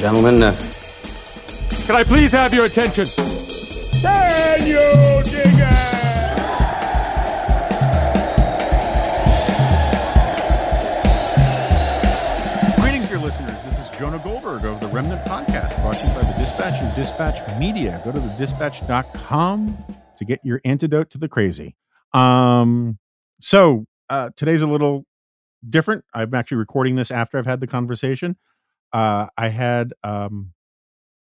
and gentlemen. Uh, Can I please have your attention? Daniel Digger! Greetings, dear listeners. This is Jonah Goldberg of the Remnant Podcast, brought to you by the Dispatch and Dispatch Media. Go to the dispatch.com to get your antidote to the crazy. Um, so uh, today's a little different. I'm actually recording this after I've had the conversation. Uh, I had um,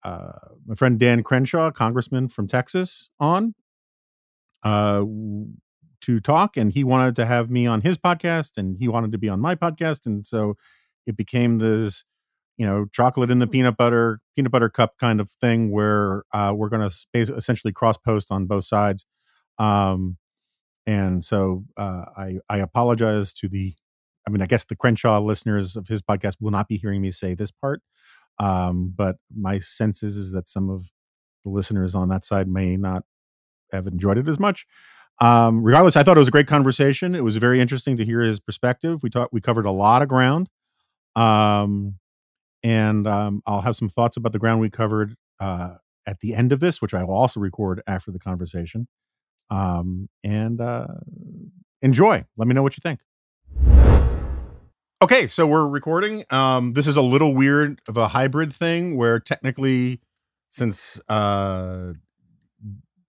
uh, my friend Dan Crenshaw, congressman from Texas, on uh, to talk, and he wanted to have me on his podcast, and he wanted to be on my podcast, and so it became this, you know, chocolate in the peanut butter, peanut butter cup kind of thing, where uh, we're going to essentially cross post on both sides. Um, and so uh, I I apologize to the I mean, I guess the Crenshaw listeners of his podcast will not be hearing me say this part. Um, but my sense is, is that some of the listeners on that side may not have enjoyed it as much. Um, regardless, I thought it was a great conversation. It was very interesting to hear his perspective. We talked, we covered a lot of ground. Um, and um, I'll have some thoughts about the ground we covered uh, at the end of this, which I will also record after the conversation. Um, and uh, enjoy. Let me know what you think. Okay, so we're recording. Um, this is a little weird of a hybrid thing where technically, since uh,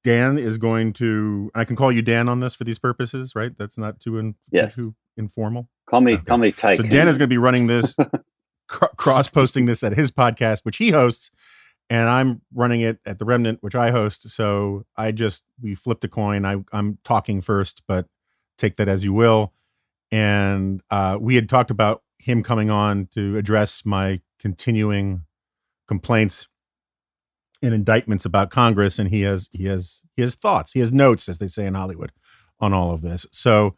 Dan is going to, I can call you Dan on this for these purposes, right? That's not too, in, Yes. too informal. Call me, Okay. call me Tyke. So Dan is going to be running this, cr- cross posting this at his podcast, which he hosts, and I'm running it at the Remnant, which I host. So I just we flipped a coin. I I'm talking first, but take that as you will. And uh, we had talked about him coming on to address my continuing complaints and indictments about Congress, and he has he has he has thoughts, he has notes, as they say in Hollywood, on all of this. So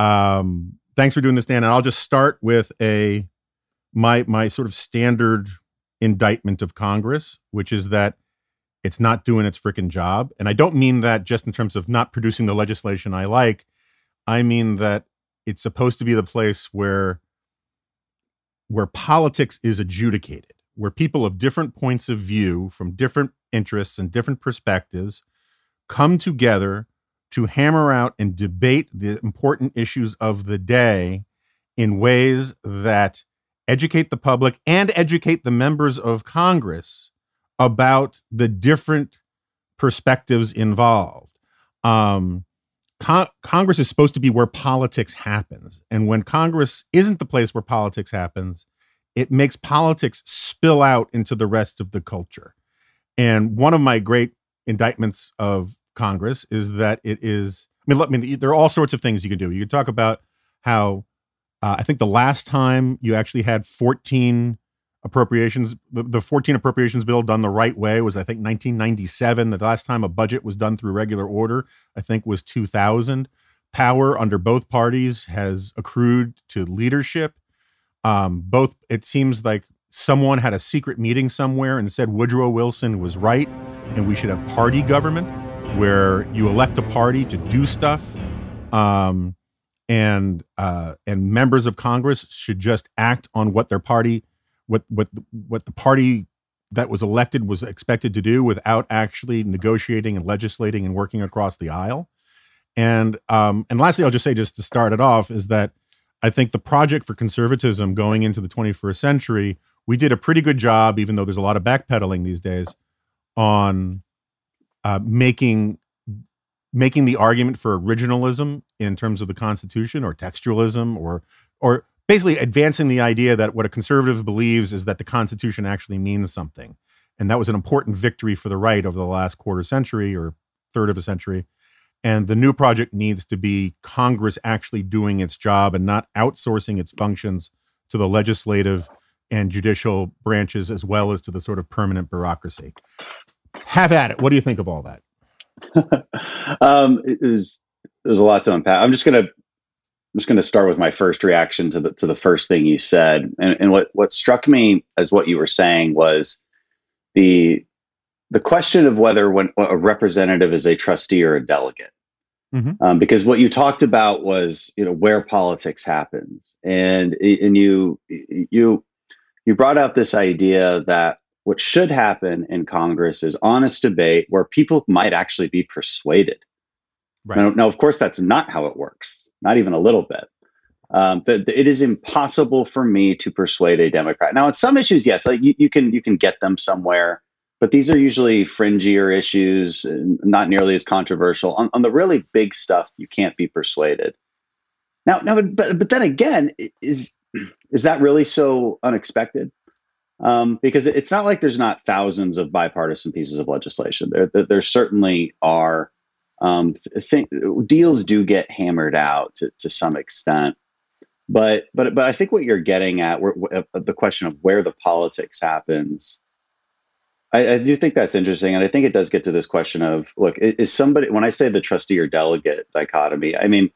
um thanks for doing this dan and i'll just start with a my my sort of standard indictment of congress which is that it's not doing its freaking job and i don't mean that just in terms of not producing the legislation i like i mean that it's supposed to be the place where where politics is adjudicated where people of different points of view from different interests and different perspectives come together to hammer out and debate the important issues of the day in ways that educate the public and educate the members of Congress about the different perspectives involved. Um, Con- Congress is supposed to be where politics happens. And when Congress isn't the place where politics happens, it makes politics spill out into the rest of the culture. And one of my great indictments of Congress is that it is. I mean, let me. There are all sorts of things you can do. You can talk about how uh, I think the last time you actually had 14 appropriations, the, the 14 appropriations bill done the right way was I think 1997. The last time a budget was done through regular order, I think, was 2000. Power under both parties has accrued to leadership. Um, both it seems like someone had a secret meeting somewhere and said Woodrow Wilson was right, and we should have party government where you elect a party to do stuff, um, and uh, and members of Congress should just act on what their party, what what what the party that was elected was expected to do without actually negotiating and legislating and working across the aisle. And um, and lastly, I'll just say, just to start it off, is that I think the project for conservatism going into the 21st century, we did a pretty good job, even though there's a lot of backpedaling these days, on uh, making making the argument for originalism in terms of the Constitution or textualism or or basically advancing the idea that what a conservative believes is that the Constitution actually means something. And that was an important victory for the right over the last quarter century or third of a century. And the new project needs to be Congress actually doing its job and not outsourcing its functions to the legislative and judicial branches as well as to the sort of permanent bureaucracy. Have at it. What do you think of all that? um, it was there's a lot to unpack. I'm just gonna I'm just gonna start with my first reaction to the to the first thing you said, and, and what what struck me as what you were saying was the the question of whether when a representative is a trustee or a delegate. Mhm. Um, because what you talked about was you know where politics happens, and and you you you brought out this idea that what should happen in Congress is honest debate where people might actually be persuaded. Right. Now, now, of course, that's not how it works, not even a little bit. Um, but it is impossible for me to persuade a Democrat. Now, on some issues, yes, like you, you can you can get them somewhere, but these are usually fringier issues, not nearly as controversial. On, on the really big stuff, you can't be persuaded. Now, now, but but then again, is is that really so unexpected? Um, because it's not like there's not thousands of bipartisan pieces of legislation. There, there, there certainly are. Um, think, deals do get hammered out to, to some extent. But but but I think what you're getting at, uh, the question of where the politics happens, I, I, do think that's interesting, and I think it does get to this question of look, is somebody when I say the trustee or delegate dichotomy, I mean,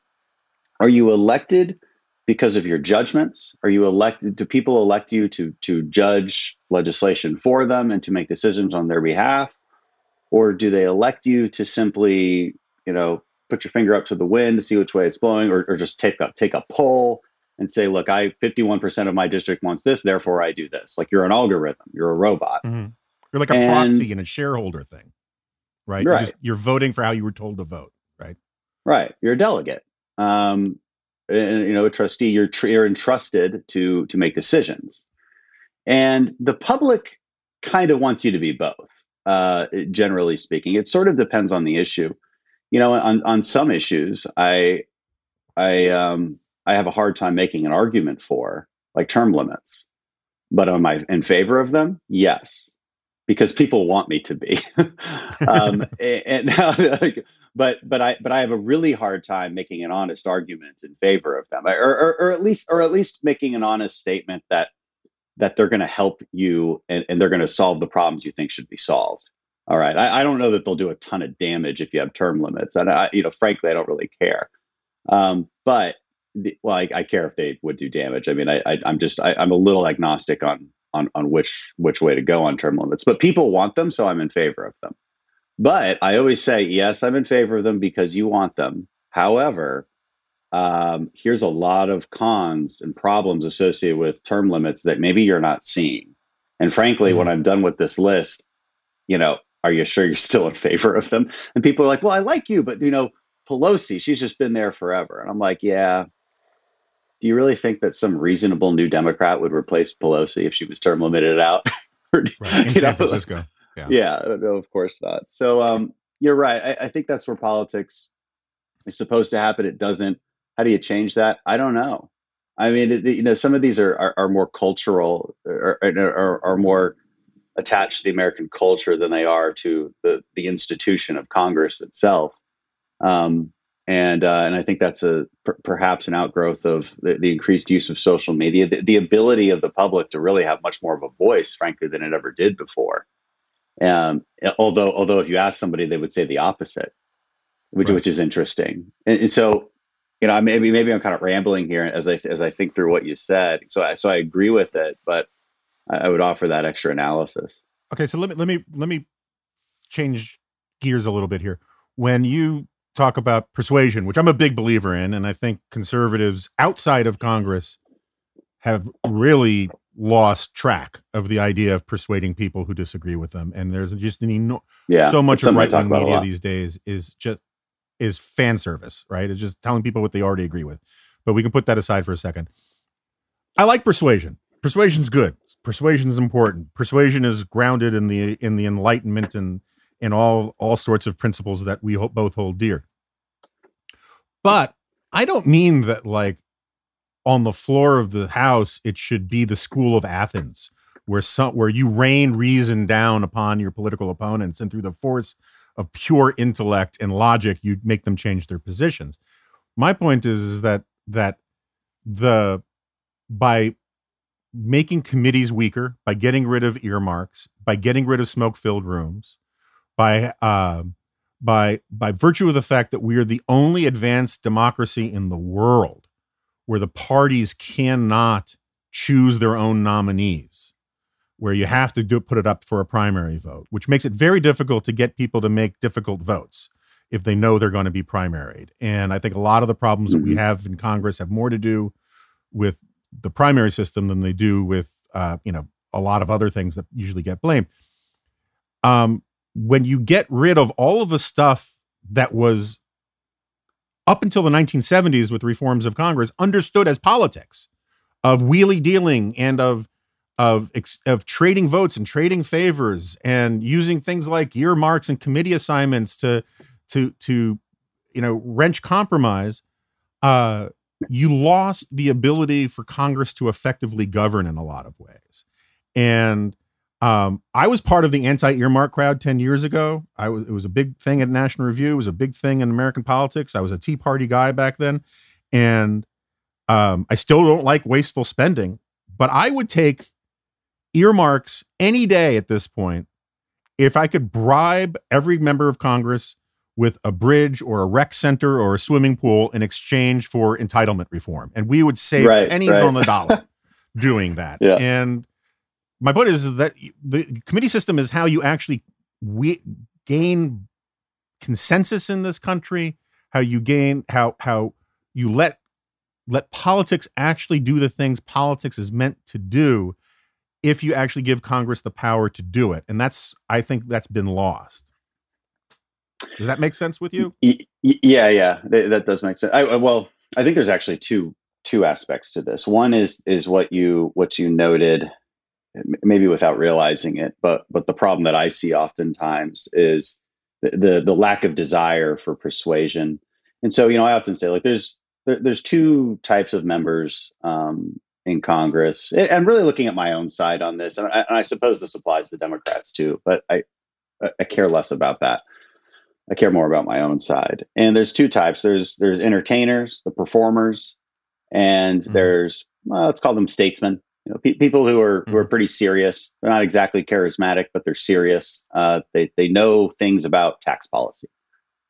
are you elected because of your judgments? Are you elected? Do people elect you to to judge legislation for them and to make decisions on their behalf, or do they elect you to simply, you know, put your finger up to the wind, to see which way it's blowing, or, or just take a take a poll and say, look, I 51% of my district wants this, therefore I do this. Like you're an algorithm, you're a robot. Mm-hmm. You're like a and, proxy and a shareholder thing, right? Right. You're, just, you're, voting for how you were told to vote, right? Right. You're a delegate. Um, and, you know, a trustee, you're, tr- you're entrusted to to make decisions, and the public kind of wants you to be both. Uh, generally speaking, it sort of depends on the issue. You know, on on some issues, I I um, I have a hard time making an argument for, like term limits. But am I in favor of them? Yes, because people want me to be. um, and, and but but I but I have a really hard time making an honest argument in favor of them, or, or, or at least or at least making an honest statement that that they're going to help you and, and they're going to solve the problems you think should be solved. All right, I, I, don't know that they'll do a ton of damage if you have term limits, and I, you know, frankly, I don't really care. Um, but well, I, I, care if they would do damage. I mean, I, I am just I, am a little agnostic on on on which which way to go on term limits, but people want them, so I'm in favor of them. But I always say yes, I'm in favor of them because you want them. However, um, here's a lot of cons and problems associated with term limits that maybe you're not seeing. And frankly, mm-hmm. when I'm done with this list, you know, are you sure you're still in favor of them? And people are like, well, I like you, but you know, Pelosi, she's just been there forever. And I'm like, yeah, do you really think that some reasonable new Democrat would replace Pelosi if she was term limited out? right. In San know, Francisco. Yeah. yeah, no, of course not. So um, you're right. I, I think that's where politics is supposed to happen. It doesn't. How do you change that? I don't know. I mean, you know, some of these are are, are more cultural or are, are, more attached to the American culture than they are to the the institution of Congress itself. Um, and uh, and I think that's a per- perhaps an outgrowth of the, the, increased use of social media, the, the, ability of the public to really have much more of a voice, frankly, than it ever did before. Um, although although if you ask somebody, they would say the opposite, which right. which is interesting. And, and, so, you know, maybe maybe I'm kind of rambling here as I as I think through what you said. So I, so I agree with it, but I, I would offer that extra analysis. Okay, so let me let me let me change gears a little bit here. When you talk about persuasion, which I'm a big believer in, and I think conservatives outside of Congress have really lost track of the idea of persuading people who disagree with them. And there's just an eno- yeah, so much of right wing media these days is just is fan service, right? It's just telling people what they already agree with. But we can put that aside for a second. I like persuasion. Persuasion's good. Persuasion is important. Persuasion is grounded in the in the Enlightenment and and all all sorts of principles that we both hold dear. But I don't mean that like on the floor of the house it should be the school of Athens where some where you rain reason down upon your political opponents and through the force of pure intellect and logic you'd make them change their positions. My point is, is that that the by making committees weaker, by getting rid of earmarks, by getting rid of smoke-filled rooms, by uh, by by virtue of the fact that we are the only advanced democracy in the world where the parties cannot choose their own nominees where you have to do put it up for a primary vote which makes it very difficult to get people to make difficult votes if they know they're going to be primaried and i think a lot of the problems that we mm-hmm. have in congress have more to do with the primary system than they do with uh, you know a lot of other things that usually get blamed. Um, when you get rid of all of the stuff that was up until the 1970s with reforms of Congress understood as politics of wheelie dealing and of of of trading votes and trading favors and using things like earmarks and committee assignments to to to you know wrench compromise uh you lost the ability for congress to effectively govern in a lot of ways and um, I was part of the anti-earmark crowd 10 years ago. I was it was a big thing at National Review. It was a big thing in American politics. I was a Tea Party guy back then. And um, I still don't like wasteful spending, but I would take earmarks any day at this point if I could bribe every member of Congress with a bridge or a rec center or a swimming pool in exchange for entitlement reform. And we would save right, pennies right. on the dollar doing that. Yeah. And my point is that the committee system is how you actually we gain consensus in this country, how you gain how how you let let politics actually do the things politics is meant to do if you actually give Congress the power to do it. And that's I think that's been lost. Does that make sense with you? Yeah, yeah, that does make sense. I, well, I think there's actually two two aspects to this. One is is what you what you noted maybe without realizing it. But but the problem that I see oftentimes is the the, the lack of desire for persuasion. And so you know, I often say like there's there, there's two types of members um, in Congress. I'm really looking at my own side on this, and I, and I suppose this applies to Democrats too. But I I care less about that. I care more about my own side. And there's two types. There's there's entertainers, the performers, and mm-hmm. there's well, let's call them statesmen you know, pe- people who are who are mm-hmm. pretty serious. They're not exactly charismatic, but they're serious. Uh, they they know things about tax policy,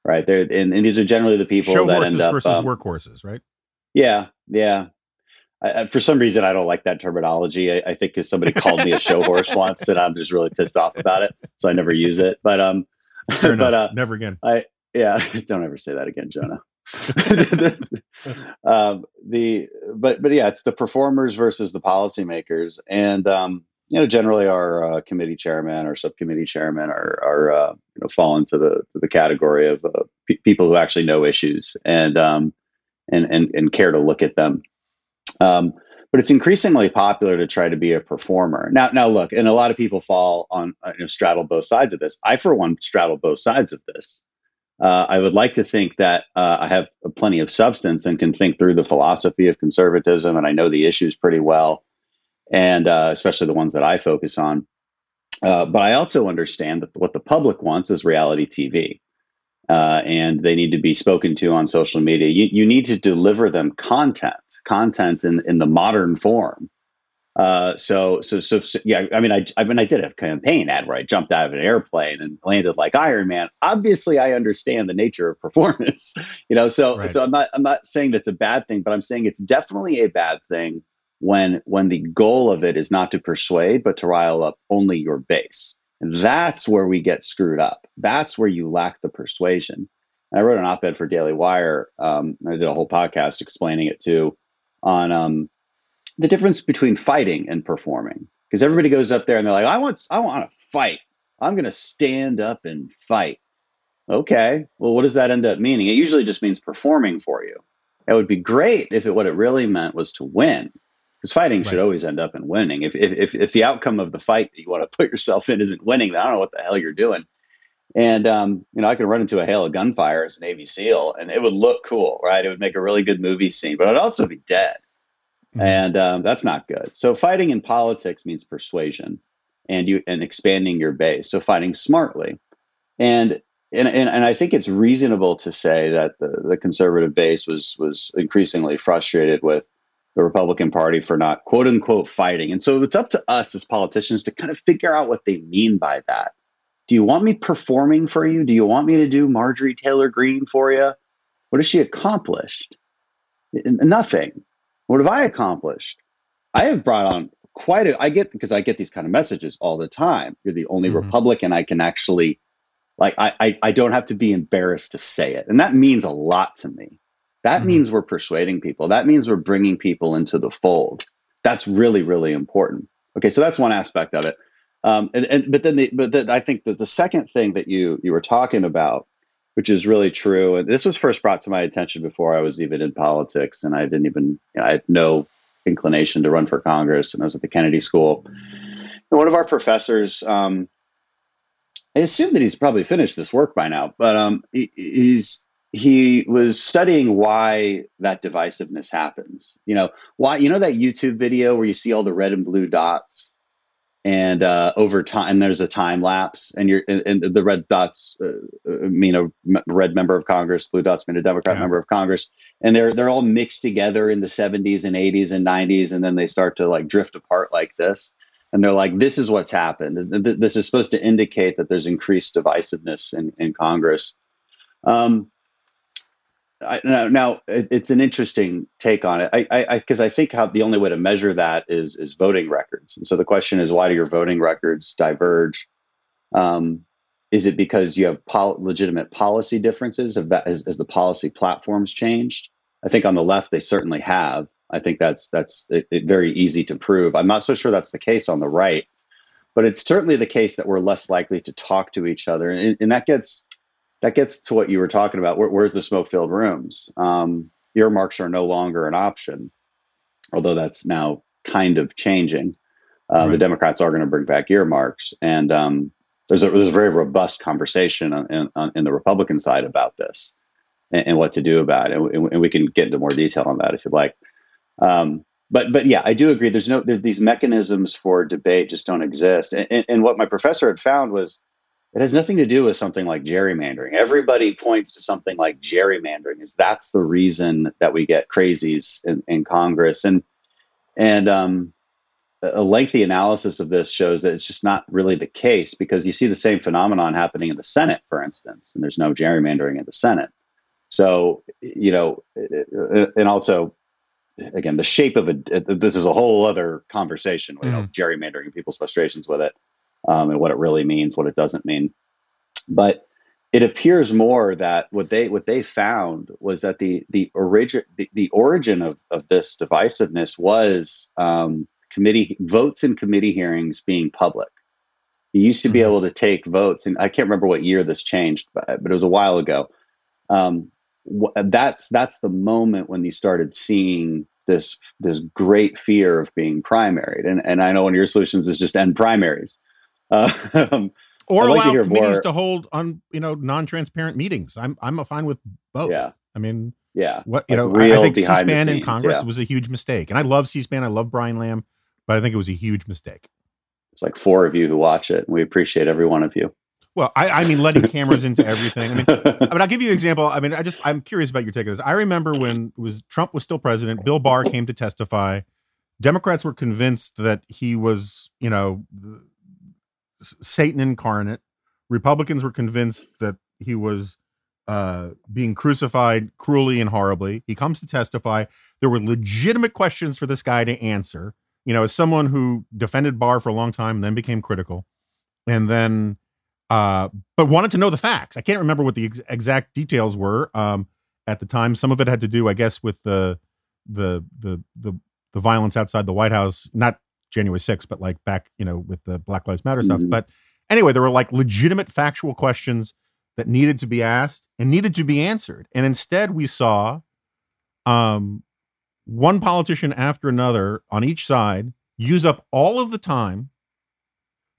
right? They're and, and these are generally the people Show that horses end up versus um, workhorses, right? Yeah, yeah. I, for some reason, I don't like that terminology. I, I think because somebody called me a show horse once, and I'm just really pissed off about it, so I never use it. But um, but uh, never again. I yeah, don't ever say that again, Jonah. um, the but but yeah, it's the performers versus the policymakers, and um, you know generally our uh, committee chairman or subcommittee chairman are are uh, you know fall into the the category of uh, people who actually know issues and um, and and and care to look at them. Um, but it's increasingly popular to try to be a performer. Now, now look, and a lot of people fall on uh, you know, straddle both sides of this. I, for one, straddle both sides of this uh, I would like to think that uh, I have plenty of substance and can think through the philosophy of conservatism, and I know the issues pretty well, and uh, especially the ones that I focus on. Uh, but I also understand that what the public wants is reality TV, uh, and they need to be spoken to on social media. You, you need to deliver them content, content in, in the modern form uh, so, so, so, so, yeah, I mean, I, I mean, I did a campaign ad where I jumped out of an airplane and landed like Iron Man. Obviously, I understand the nature of performance, you know. So, right. so I'm not, I'm not saying that's a bad thing, but I'm saying it's definitely a bad thing when, when the goal of it is not to persuade, but to rile up only your base. That's where we get screwed up. That's where you lack the persuasion. And I wrote an op-ed for Daily Wire. Um, I did a whole podcast explaining it too on um, the difference between fighting and performing because everybody goes up there and they're like i want i want to fight i'm going to stand up and fight okay well what does that end up meaning it usually just means performing for you it would be great if it what it really meant was to win because fighting right. should always end up in winning if, if, if the outcome of the fight that you want to put yourself in isn't winning then i don't know what the hell you're doing and um, you know i could run into a hail of gunfire as a navy seal and it would look cool right it would make a really good movie scene but i'd also be dead Mm-hmm. and um, that's not good. So fighting in politics means persuasion and you and expanding your base. So fighting smartly, and and and, and I think it's reasonable to say that the, the conservative base was was increasingly frustrated with the Republican Party for not quote unquote fighting. And so it's up to us as politicians to kind of figure out what they mean by that. Do you want me performing for you? Do you want me to do Marjorie Taylor Greene for you? What has she accomplished? Nothing. What have I accomplished? I have brought on quite a I get because I get these kind of messages all the time. You're the only mm-hmm. Republican I can actually like I, I, I don't have to be embarrassed to say it. And that means a lot to me. That mm-hmm. means we're persuading people. That means we're bringing people into the fold. That's really, really important. Okay, so that's one aspect of it. Um, and, and but then the, but the, I think that the second thing that you you were talking about, which is really true, and this was first brought to my attention before I was even in politics, and I didn't even you know, I had no inclination to run for Congress, and I was at the Kennedy School. And one of our professors, um, I assume that he's probably finished this work by now, but um, he, he's he was studying why that divisiveness happens. You know, why you know that YouTube video where you see all the red and blue dots? And uh, over time there's a time lapse and you're and, and the red dots uh, uh mean a red member of congress blue dots mean a democrat yeah. member of congress. And they're they're all mixed together in the 70s and 80s and 90s and then they start to like drift apart like this. And they're like this is what's happened. This is supposed to indicate that there's increased divisiveness in, in congress. Um, I, now, now it's an interesting take on it. I because I, I, I, think how the only way to measure that is is voting records. And so the question is, why do your voting records diverge? Um, is it because you have pol- legitimate policy differences? Have that, has the policy platforms changed? I think on the left they certainly have. I think that's that's it, it very easy to prove. I'm not so sure that's the case on the right, but it's certainly the case that we're less likely to talk to each other, and, and that gets that gets to what you were talking about. Where, where's the smoke filled rooms? Um, earmarks are no longer an option, although that's now kind of changing. Uh, right. The Democrats are going to bring back earmarks, and um, there's a there's a very robust conversation in, in the Republican side about this and, and, what to do about it, and, and, we can get into more detail on that if you'd like. Um, but but yeah, I do agree. There's no there's these mechanisms for debate just don't exist, and, and what my professor had found was it has nothing to do with something like gerrymandering. Everybody points to something like gerrymandering is that's the reason that we get crazies in, in Congress. And and um, a lengthy analysis of this shows that it's just not really the case because you see the same phenomenon happening in the Senate, for instance, and there's no gerrymandering in the Senate. So you know, and also again, the shape of it. This is a whole other conversation. You know, mm. gerrymandering and people's frustrations with it um, and what it really means, what it doesn't mean. But it appears more that what they what they found was that the the origin the, the origin of, of this divisiveness was um, committee votes in committee hearings being public. You used to be mm-hmm. able to take votes, and I can't remember what year this changed, but, but it was a while ago. Um, that's that's the moment when you started seeing this this great fear of being primaried, and and I know one of your solutions is just end primaries. Um, or like allow committees more. to hold on, you know, non-transparent meetings. I'm I'm fine with both. Yeah. I mean, yeah. What you like know, I, I, think C-SPAN in Congress yeah. was a huge mistake, and I love C-SPAN. I love Brian Lamb, but I think it was a huge mistake. It's like four of you who watch it, and we appreciate every one of you. Well, I, I mean, letting cameras into everything. I mean, I mean, I'll give you an example. I mean, I just I'm curious about your take on this. I remember when was Trump was still president. Bill Barr came to testify. Democrats were convinced that he was, you know, Satan incarnate. Republicans were convinced that he was uh, being crucified cruelly and horribly. He comes to testify. There were legitimate questions for this guy to answer. You know, as someone who defended Barr for a long time and then became critical, and then, uh, but wanted to know the facts. I can't remember what the ex- exact details were um, at the time. Some of it had to do, I guess, with the the the the the violence outside the White House, not January 6th, but like back, you know, with the Black Lives Matter stuff. Mm-hmm. But anyway, there were like legitimate factual questions that needed to be asked and needed to be answered. And instead, we saw um, one politician after another on each side use up all of the time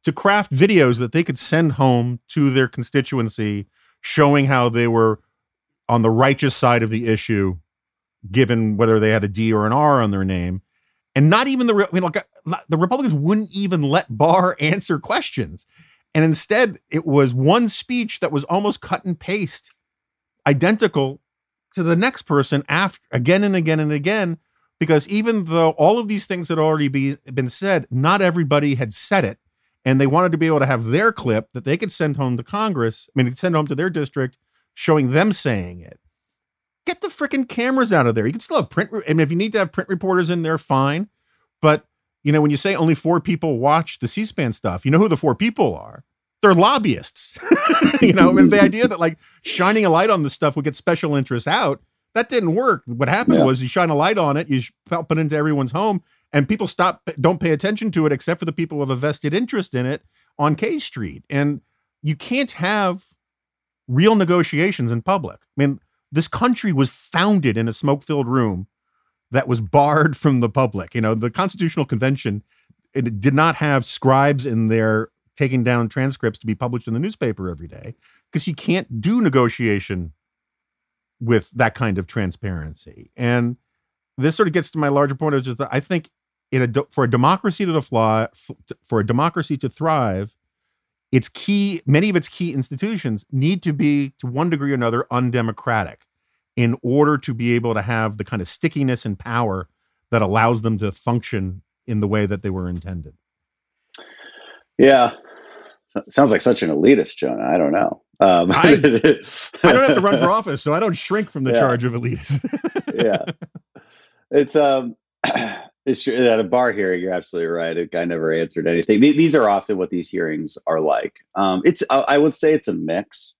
to craft videos that they could send home to their constituency showing how they were on the righteous side of the issue given whether they had a D or an R on their name and not even the I mean like uh, the Republicans wouldn't even let Barr answer questions. And instead, it was one speech that was almost cut and paste, identical to the next person after again and again and again. Because even though all of these things had already be, been said, not everybody had said it. And they wanted to be able to have their clip that they could send home to Congress, I mean, send home to their district, showing them saying it. Get the freaking cameras out of there. You can still have print. I mean, if you need to have print reporters in there, fine. But you know, when you say only four people watch the C-SPAN stuff, you know who the four people are. They're lobbyists. you know, and the idea that like shining a light on this stuff would get special interests out, that didn't work. What happened yeah. was you shine a light on it, you put it into everyone's home, and people stop don't pay attention to it except for the people who have a vested interest in it on K Street. And you can't have real negotiations in public. I mean, this country was founded in a smoke-filled room that was barred from the public. You know, the Constitutional Convention it did not have scribes in there taking down transcripts to be published in the newspaper every day because you can't do negotiation with that kind of transparency. And this sort of gets to my larger point which is that I think in a for a democracy to fly for a democracy to thrive, its key many of its key institutions need to be to one degree or another undemocratic in order to be able to have the kind of stickiness and power that allows them to function in the way that they were intended. Yeah. sounds like such an elitist, Jonah. I don't know. Um, I, I, don't have to run for office, so I don't shrink from the yeah. charge of elitist. yeah. It's um it's true. At a Barr hearing, you're absolutely right. A guy never answered anything. These are often what these hearings are like. Um, it's I would say it's a mix.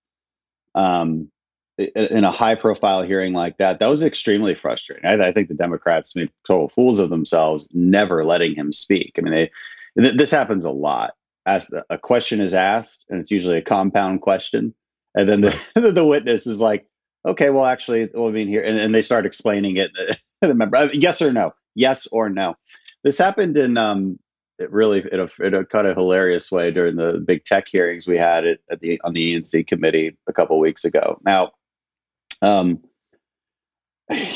Um, in a high profile hearing like that, that was extremely frustrating. I, I, think the Democrats made total fools of themselves, never letting him speak. I mean, they, this happens a lot. As a question is asked, and it's usually a compound question, and then the, the witness is like, "Okay, well, actually, well, I mean here," and, and they start explaining it. the member, uh, yes or no, yes or no. This happened in um, it really in a, in a kind of hilarious way during the big tech hearings we had at, at the on the E&C committee a couple weeks ago. Now um,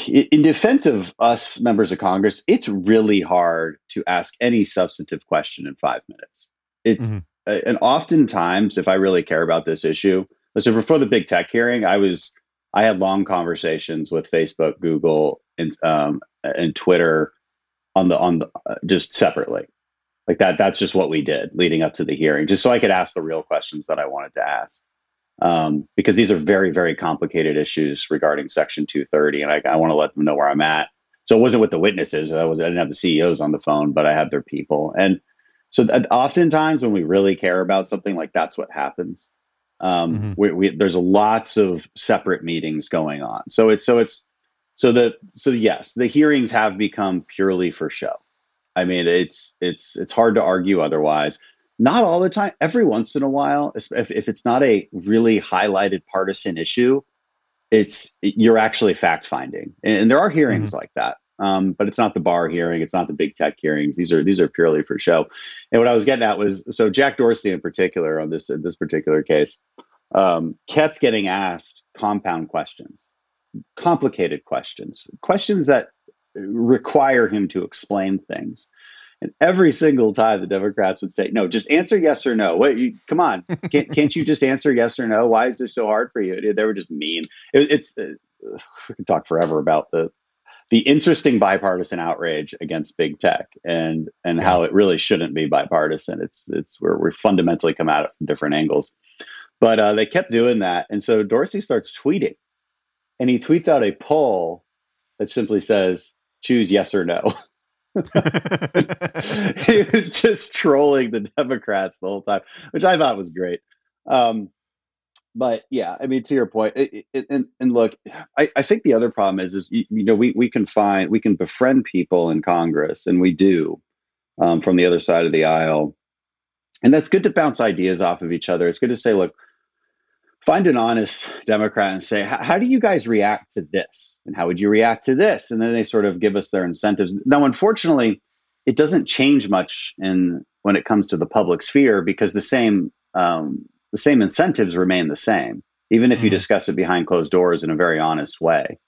in defense of us members of Congress, it's really hard to ask any substantive question in five minutes. It's mm-hmm. uh, and oftentimes, if I really care about this issue, so before the big tech hearing, I was I had long conversations with Facebook, Google, and um, and Twitter on the on the uh, just separately, like that. That's just what we did leading up to the hearing, just so I could ask the real questions that I wanted to ask um, because these are very, very complicated issues regarding Section 230, and I, I want to let them know where I'm at. So it wasn't with the witnesses. I was I didn't have the CEOs on the phone, but I had their people. And so that oftentimes when we really care about something, like that's what happens. Um, mm-hmm. we, we, there's lots of separate meetings going on. So it's so it's so the so yes, the hearings have become purely for show. I mean, it's it's it's hard to argue otherwise. Not all the time every once in a while if, if it's not a really highlighted partisan issue it's you're actually fact finding and, and, there are hearings mm-hmm. like that um, but it's not the Barr hearing it's not the big tech hearings. These are these are purely for show. And what i was getting at was so jack dorsey in particular on this in this particular case um, kept getting asked compound questions complicated questions questions that require him to explain things and every single time the Democrats would say, no, just answer yes or no. Wait, you, come on. Can't, can't you just answer yes or no? Why is this so hard for you? They were just mean. It, it's, uh, we can talk forever about the, the interesting bipartisan outrage against big tech and, and yeah. how it really shouldn't be bipartisan. It's, it's where we fundamentally come at it from different angles. But uh, they kept doing that. And so Dorsey starts tweeting and he tweets out a poll that simply says, choose yes or no. he was just trolling the Democrats the whole time, which I thought was great. Um, but yeah, I mean, to your point, it, it, and, and look, I, I think the other problem is, is you, know, we we can find we can befriend people in Congress, and we do um, from the other side of the aisle, and that's good to bounce ideas off of each other. It's good to say, look, find an honest Democrat and say, how do you guys react to this? And how would you react to this? And then they sort of give us their incentives. Now, unfortunately, it doesn't change much in when it comes to the public sphere because the same um, the same incentives remain the same, even if mm-hmm. you discuss it behind closed doors in a very honest way.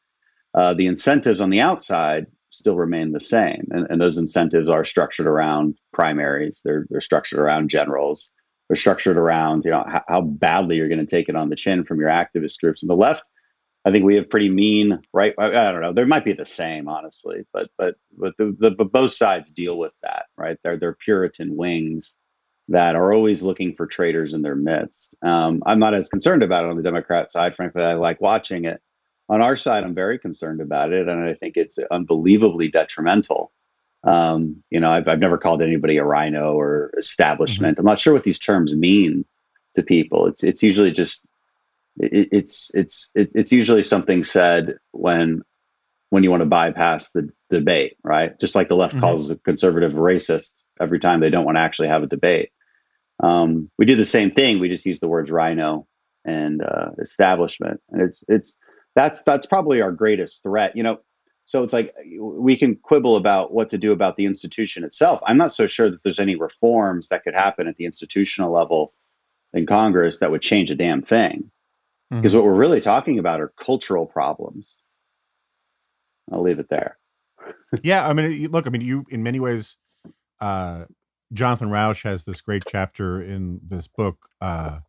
Uh, the incentives on the outside still remain the same, and, and those incentives are structured around primaries. They're they're structured around generals are structured around you know how, how badly you're going to take it on the chin from your activist groups. And the left, I think we have pretty mean right. I, I don't know. There might be the same, honestly, but but but the, the but both sides deal with that, right? They're they're Puritan wings that are always looking for traitors in their midst. Um, I'm not as concerned about it on the Democrat side. Frankly, I like watching it. On our side, I'm very concerned about it, and I think it's unbelievably detrimental um, you know, I've, I've never called anybody a RINO or establishment. Mm-hmm. I'm not sure what these terms mean to people. It's it's usually just it, it's it's it, it's usually something said when when you want to bypass the debate, right? Just like the left mm-hmm. calls a conservative racist every time they don't want to actually have a debate. Um, we do the same thing. We just use the words RINO and uh, establishment, and it's it's that's that's probably our greatest threat. You know, so it's like we can quibble about what to do about the institution itself. I'm not so sure that there's any reforms that could happen at the institutional level in Congress that would change a damn thing. Because mm-hmm. what we're really talking about are cultural problems. I'll leave it there. yeah, I mean, look, I mean, you in many ways, uh, Jonathan Rauch has this great chapter in this book, uh,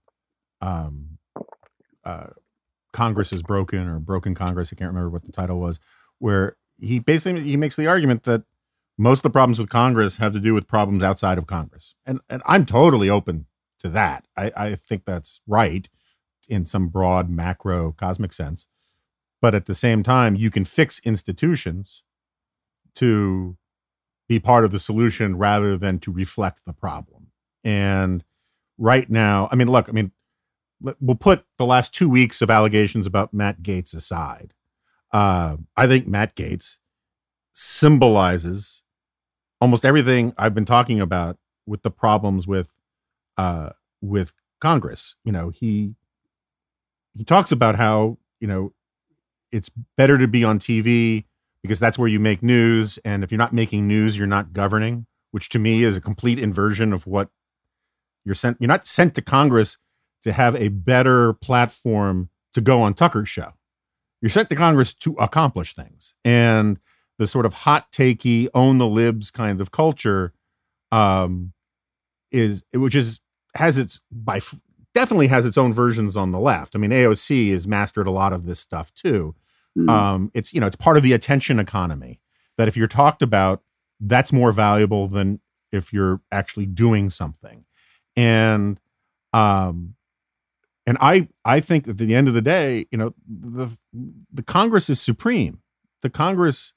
um, uh, "Congress is Broken" or "Broken Congress." I can't remember what the title was, where he basically he makes the argument that most of the problems with Congress have to do with problems outside of Congress, and and I'm totally open to that. I, I think that's right in some broad macro cosmic sense, but at the same time, you can fix institutions to be part of the solution rather than to reflect the problem. And right now, I mean, look, I mean, we'll put the last two weeks of allegations about Matt Gaetz aside uh, I think Matt Gaetz symbolizes almost everything I've been talking about with the problems with uh, with Congress. You know, he he talks about how you know it's better to be on TV because that's where you make news, and if you're not making news, you're not governing. Which to me is a complete inversion of what you're sent. You're not sent to Congress to have a better platform to go on Tucker's show you're sent to Congress to accomplish things. And the sort of hot takey, own the libs kind of culture um, is, which is, has its, by definitely has its own versions on the left. I mean, AOC has mastered a lot of this stuff too. Mm-hmm. Um, it's, you know, it's part of the attention economy that if you're talked about, that's more valuable than if you're actually doing something. And, um, and I I think at the end of the day, you know, the the Congress is supreme. The Congress,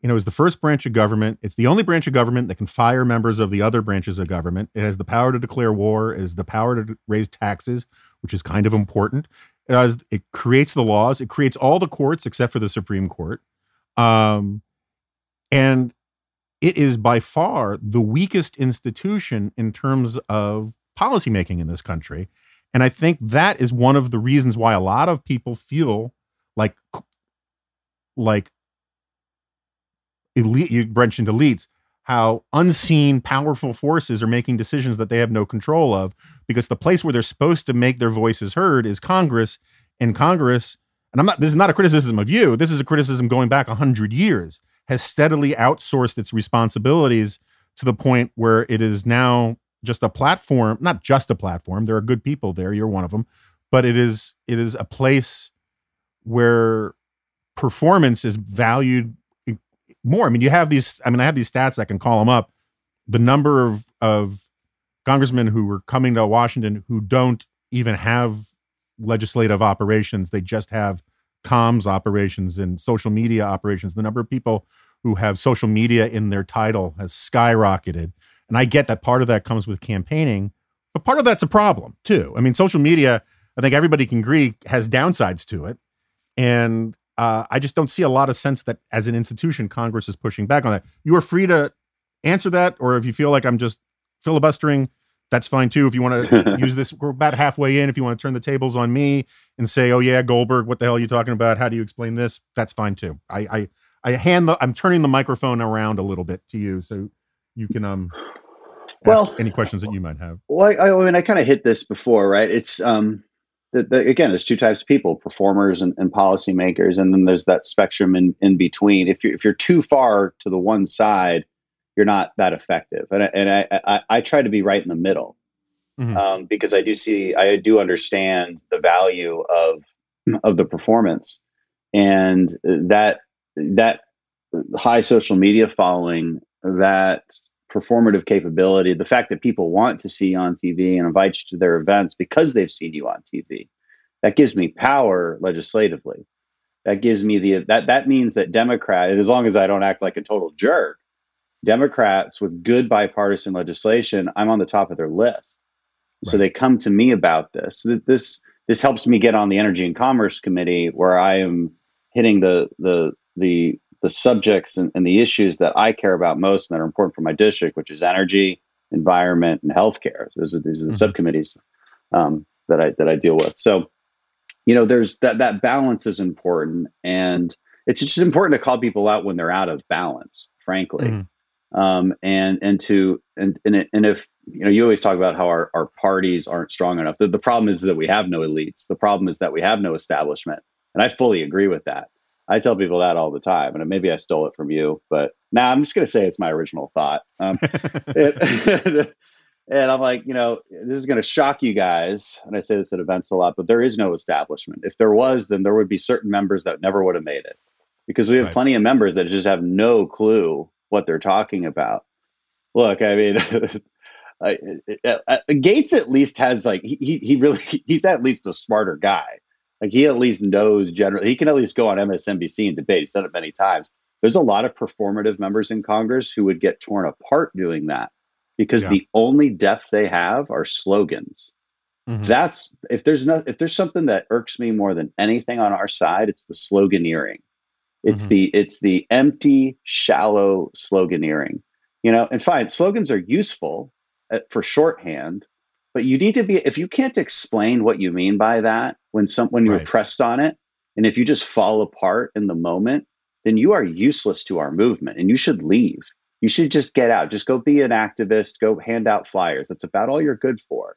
you know, is the first branch of government. It's the only branch of government that can fire members of the other branches of government. It has the power to declare war. It has the power to raise taxes, which is kind of important. It has it creates the laws. It creates all the courts except for the Supreme Court. Um, and it is by far the weakest institution in terms of policymaking in this country and I think that is one of the reasons why a lot of people feel like like elite you mentioned elites how unseen powerful forces are making decisions that they have no control of because the place where they're supposed to make their voices heard is Congress and Congress and I'm not this is not a criticism of you this is a criticism going back 100 years has steadily outsourced its responsibilities to the point where it is now just a platform, not just a platform. There are good people there. You're one of them, but it is it is a place where performance is valued more. I mean, you have these. I mean, I have these stats. I can call them up. The number of of congressmen who were coming to Washington who don't even have legislative operations. They just have comms operations and social media operations. The number of people who have social media in their title has skyrocketed. And I get that part of that comes with campaigning, but part of that's a problem too. I mean, social media, I think everybody can agree, has downsides to it. And uh, I just don't see a lot of sense that as an institution, Congress is pushing back on that. You are free to answer that, or if you feel like I'm just filibustering, that's fine too. If you want to use this, we're about halfway in. If you want to turn the tables on me and say, "Oh yeah, Goldberg, what the hell are you talking about? How do you explain this?" That's fine too. I I, I hand the I'm turning the microphone around a little bit to you so you can um well, any questions that you might have. Well, I, I mean, I kind of hit this before, right? It's um, the, the, again, there's two types of people: performers and, and policymakers, and then there's that spectrum in, in between. If you're if you're too far to the one side, you're not that effective. And I, and I, I, I try to be right in the middle mm-hmm. um, because I do see, I do understand the value of of the performance, and that that high social media following that performative capability, the fact that people want to see you on TV and invite you to their events because they've seen you on TV, that gives me power legislatively. That gives me the that that means that Democrat, as long as I don't act like a total jerk, Democrats with good bipartisan legislation, I'm on the top of their list. Right. So they come to me about this. This this helps me get on the Energy and Commerce Committee where I am hitting the the the the subjects and, and, the issues that I care about most and that are important for my district, which is energy, environment, and healthcare. Those are, these are the mm-hmm. subcommittees um, that I that I deal with. So, you know, there's that that balance is important, and it's just important to call people out when they're out of balance, frankly. Mm-hmm. Um, and and to and and, and if you know you always talk about how our, our parties aren't strong enough. The, the problem is that we have no elites. The problem is that we have no establishment, and I fully agree with that. I tell people that all the time, and maybe I stole it from you, but now nah, I'm just going to say it's my original thought. Um, it, and I'm like, you know, this is going to shock you guys, and I say this at events a lot, but there is no establishment. If there was, then there would be certain members that never would have made it, because we have right. plenty of members that just have no clue what they're talking about. Look, I mean. Uh, uh, Gaetz at least has like he he really he's at least the smarter guy like he at least knows generally, he can at least go on MSNBC and debate. He's done it many times. There's a lot of performative members in Congress who would get torn apart doing that because yeah. the only depth they have are slogans. Mm-hmm. That's if there's no if there's something that irks me more than anything on our side, it's the sloganeering. It's mm-hmm. the it's the empty, shallow sloganeering. You know, and fine, slogans are useful uh, for shorthand, but you need to be if you can't explain what you mean by that when some when you're right. pressed on it, and if you just fall apart in the moment, then you are useless to our movement and you should leave. You should just get out. Just go be an activist, go hand out flyers. That's about all you're good for.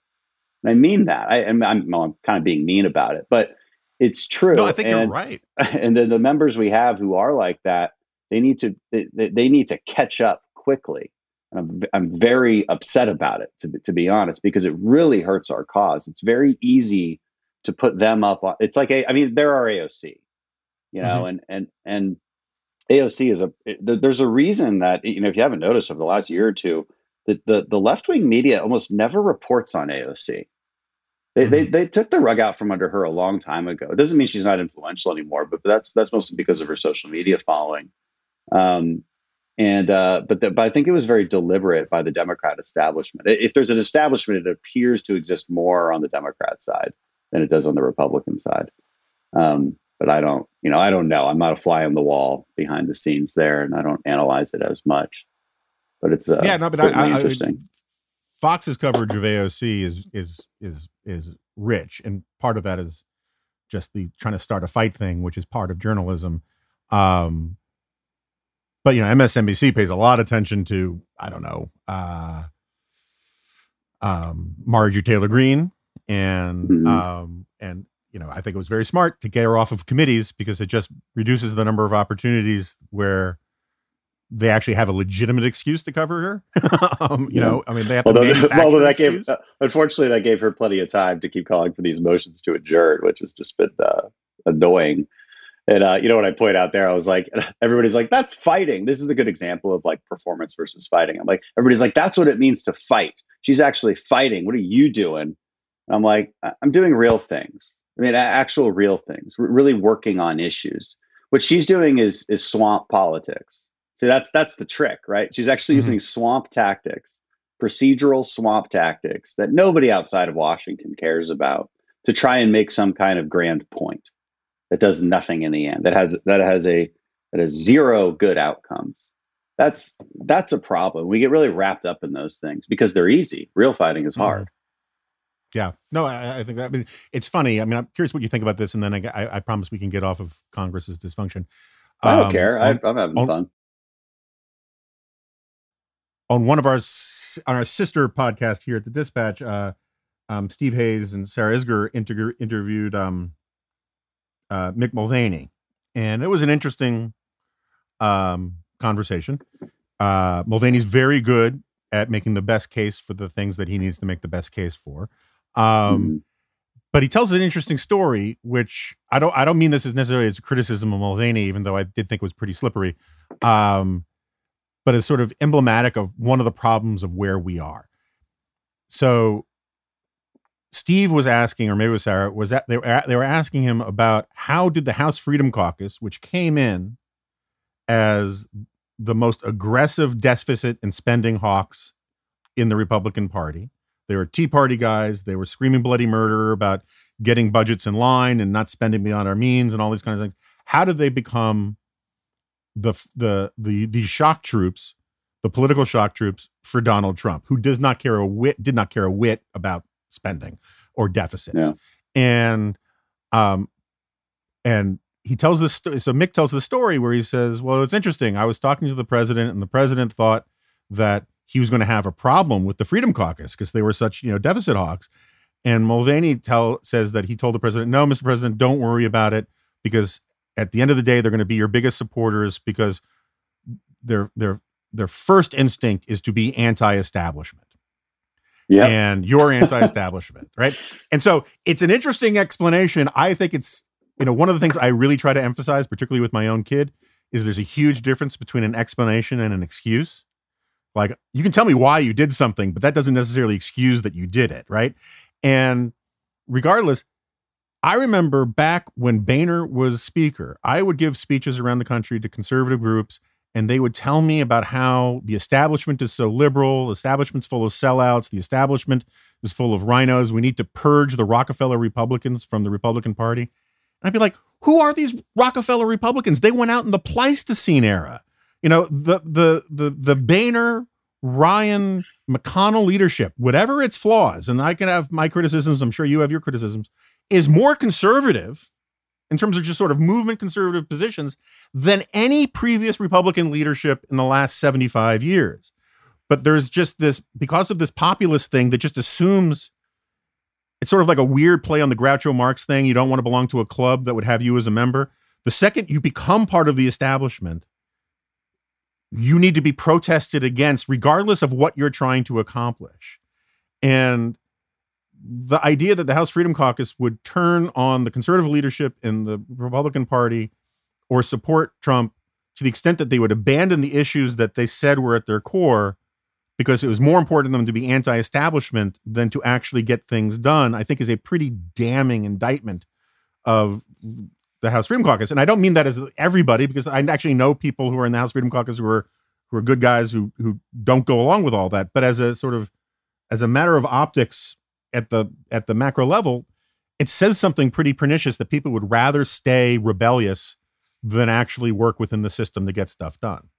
And I mean that. I, am I'm, I'm kind of being mean about it, but it's true. No, I think and, you're right. And then the members we have who are like that, they need to they, they need to catch up quickly I'm, I'm very upset about it, to, to be honest, because it really hurts our cause. It's very easy to put them up. On, it's like, a, I mean, they're our AOC, you know, mm-hmm. and, and, and AOC is a, it, there's a reason that, you know, if you haven't noticed over the last year or two, that the, the left wing media almost never reports on AOC. They, mm-hmm. they, they took the rug out from under her a long time ago. It doesn't mean she's not influential anymore, but that's that's mostly because of her social media following. Um, and uh, but the, but I think it was very deliberate by the Democrat establishment. If there's an establishment, it appears to exist more on the Democrat side than it does on the Republican side. Um, but I don't, you know, I don't know. I'm not a fly on the wall behind the scenes there, and I don't analyze it as much. But it's uh, yeah, no, but I, I, interesting. I, Fox's coverage of AOC is is is is rich, and part of that is just the trying to start a fight thing, which is part of journalism. Um, but you know, MSNBC pays a lot of attention to I don't know, uh, um, Marjorie Taylor Greene, and mm-hmm. um, and you know, I think it was very smart to get her off of committees because it just reduces the number of opportunities where they actually have a legitimate excuse to cover her. um, you yeah. know, I mean, they have although, to although that gave, uh, unfortunately, that gave her plenty of time to keep calling for these motions to adjourn, which has just been uh, annoying. And uh, you know what I point out there? I was like, everybody's like, that's fighting. This is a good example of like performance versus fighting. I'm like, everybody's like, that's what it means to fight. She's actually fighting. What are you doing? I'm like, I'm doing real things. I mean, actual real things. We're really working on issues. What she's doing is is swamp politics. See, that's that's the trick, right? She's actually mm-hmm. using swamp tactics, procedural swamp tactics that nobody outside of Washington cares about to try and make some kind of grand point that does nothing in the end that has that has a that has zero good outcomes. That's that's a problem. We get really wrapped up in those things because they're easy. Real fighting is hard. Yeah. No i, I think that i mean it's funny. I mean i'm curious what you think about this and then i, I, I promise we can get off of congress's dysfunction. I don't um, care. I, am having on, fun. on one of our on our sister podcast here at the dispatch uh um, Steve Hayes and Sarah Isgur inter- interviewed um, uh, Mick Mulvaney, and it was an interesting um, conversation. Uh, Mulvaney's very good at making the best case for the things that he needs to make the best case for. Um, mm-hmm. But he tells an interesting story, which I don't. I don't mean this as necessarily as a criticism of Mulvaney, even though I did think it was pretty slippery. Um, but it's sort of emblematic of one of the problems of where we are. So Steve was asking, or maybe it was Sarah, was that they were, they were asking him about how did the House Freedom Caucus, which came in as the most aggressive deficit and spending hawks in the Republican Party. They were Tea Party guys. They were screaming bloody murder about getting budgets in line and not spending beyond our means and all these kinds of things. How did they become the the the the shock troops, the political shock troops for Donald Trump, who does not care a whit, did not care a whit about spending or deficits, Yeah. and um, and he tells this. So Mick tells the story where he says, "Well, it's interesting. I was talking to the president, and the president thought that he was going to have a problem with the Freedom Caucus because they were such you know deficit hawks." And Mulvaney tell says that he told the president, "No, Mr. President, don't worry about it because at the end of the day, they're going to be your biggest supporters because their their their first instinct is to be anti-establishment, Yeah. and you're anti-establishment, right? And so it's an interesting explanation. I think it's you know one of the things I really try to emphasize, particularly with my own kid, is there's a huge difference between an explanation and an excuse. Like you can tell me why you did something, but that doesn't necessarily excuse that you did it, right? And regardless, I remember back when Boehner was speaker, I would give speeches around the country to conservative groups, and they would tell me about how the establishment is so liberal, the establishment's full of sellouts, the establishment is full of RINOs. We need to purge the Rockefeller Republicans from the Republican Party. And I'd be like, who are these Rockefeller Republicans? They went out in the Pleistocene era. You know, the the the the Boehner Ryan McConnell leadership, whatever its flaws, and I can have my criticisms, I'm sure you have your criticisms, is more conservative in terms of just sort of movement conservative positions than any previous Republican leadership in the last 75 years. But there's just this, because of this populist thing that just assumes it's sort of like a weird play on the Groucho Marx thing. You don't want to belong to a club that would have you as a member. The second you become part of the establishment, you need to be protested against, regardless of what you're trying to accomplish. And the idea that the House Freedom Caucus would turn on the conservative leadership in the Republican Party or support Trump to the extent that they would abandon the issues that they said were at their core because it was more important to them to be anti establishment than to actually get things done, I think is a pretty damning indictment of the House Freedom Caucus. And I don't mean that as everybody, because I actually know people who are in the House Freedom Caucus who are who are good guys who who don't go along with all that. But as a sort of as a matter of optics at the at the macro level, it says something pretty pernicious that people would rather stay rebellious than actually work within the system to get stuff done.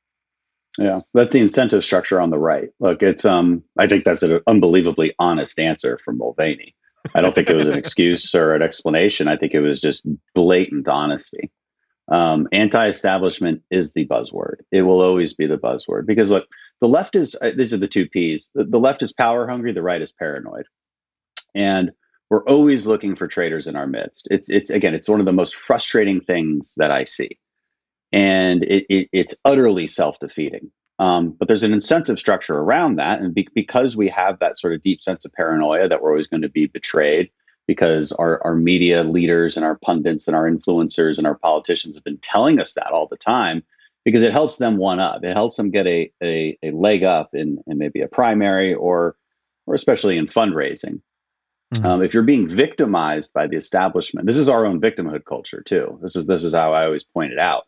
Yeah, that's the incentive structure on the right. Look, it's um, I think that's an unbelievably honest answer from Mulvaney. I don't think it was an excuse or an explanation. I think it was just blatant honesty. Um, anti-establishment is the buzzword. It will always be the buzzword because look, the left is uh, these are the two P's. The, the left is power hungry. The right is paranoid, and we're always looking for traitors in our midst. It's it's again, it's one of the most frustrating things that I see and it, it, it's utterly self-defeating. Um, but there's an incentive structure around that, and be, because we have that sort of deep sense of paranoia that we're always going to be betrayed, because our, our media leaders and our pundits and our influencers and our politicians have been telling us that all the time, because it helps them one up. It helps them get a, a, a leg up in, in maybe a primary or or especially in fundraising. Mhm. Um, if you're being victimized by the establishment, this is our own victimhood culture too. This is this is how I always point it out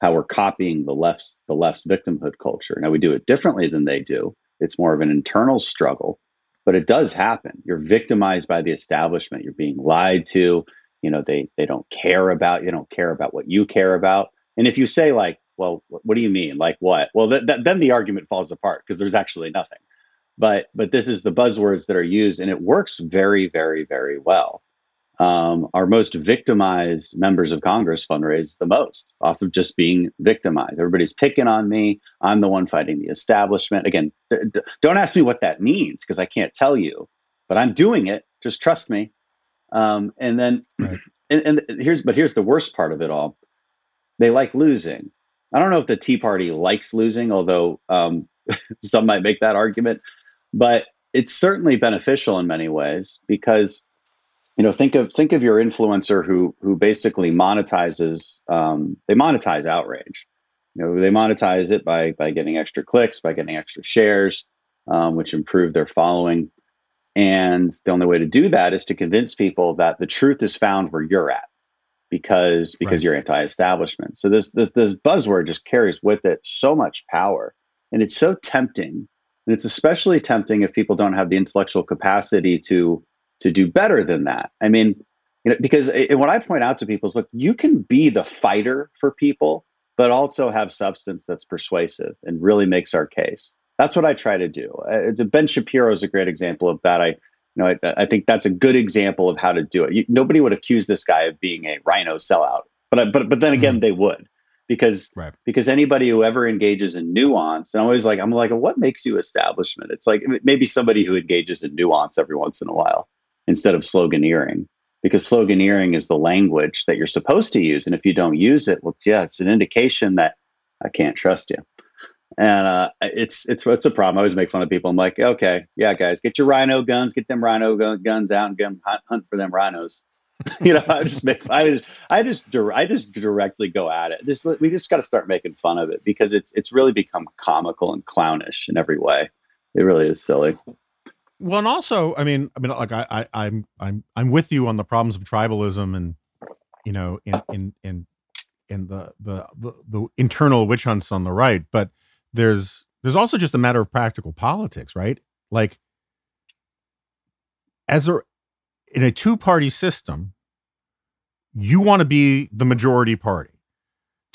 how we're copying the left's the left's victimhood culture. Now we do it differently than they do. It's more of an internal struggle, but it does happen. You're victimized by the establishment. You're being lied to. You know they they don't care about you don't care about what you care about. And if you say like, well, what do you mean? Like what? Well, th- th- then the argument falls apart because there's actually nothing. But but this is the buzzwords that are used, and it works very very very well um, our most victimized members of Congress fundraise the most off of just being victimized. Everybody's picking on me. I'm the one fighting the establishment. Again, d- don't ask me what that means because I can't tell you, but I'm doing it. Just trust me. Um, and then, Right. and, and here's, but here's the worst part of it all. They like losing. I don't know if the Tea Party likes losing, although um, some might make that argument, but it's certainly beneficial in many ways because you know think of think of your influencer who who basically monetizes um, they monetize outrage. You know they monetize it by by getting extra clicks by getting extra shares um, which improve their following. And the only way to do that is to convince people that the truth is found where you're at because because Right. you're anti-establishment. So this this this buzzword just carries with it so much power. And it's so tempting and it's especially tempting if people don't have the intellectual capacity to to do better than that. I mean, you know, because it, what I point out to people is, look, you can be the fighter for people, but also have substance that's persuasive and really makes our case. That's what I try to do. Uh, ben Shapiro is a great example of that. I, you know, I, I think that's a good example of how to do it. You, nobody would accuse this guy of being a RINO sellout, but but but then again, mm-hmm. they would because right. because anybody who ever engages in nuance, and I'm always like, I'm like, what makes you establishment? It's like maybe somebody who engages in nuance every once in a while instead of sloganeering, because sloganeering is the language that you're supposed to use, and if you don't use it, well, yeah, it's an indication that I can't trust you. And uh, it's it's it's a problem. I always make fun of people. I'm like, okay, yeah, guys, get your RINO guns, get them RINO guns out, and get them hunt, hunt for them RINOs. you know, I just make, I just, I just, I just directly go at it. Just, we just got to start making fun of it because it's, it's really become comical and clownish in every way. It really is silly. Well, and also, I mean, I mean, like I, I, I'm, I'm, I'm with you on the problems of tribalism and, you know, in, in, in, in the, the, the, the internal witch hunts on the right, but there's, there's also just a matter of practical politics, right? Like, as a in a two party system, you want to be the majority party.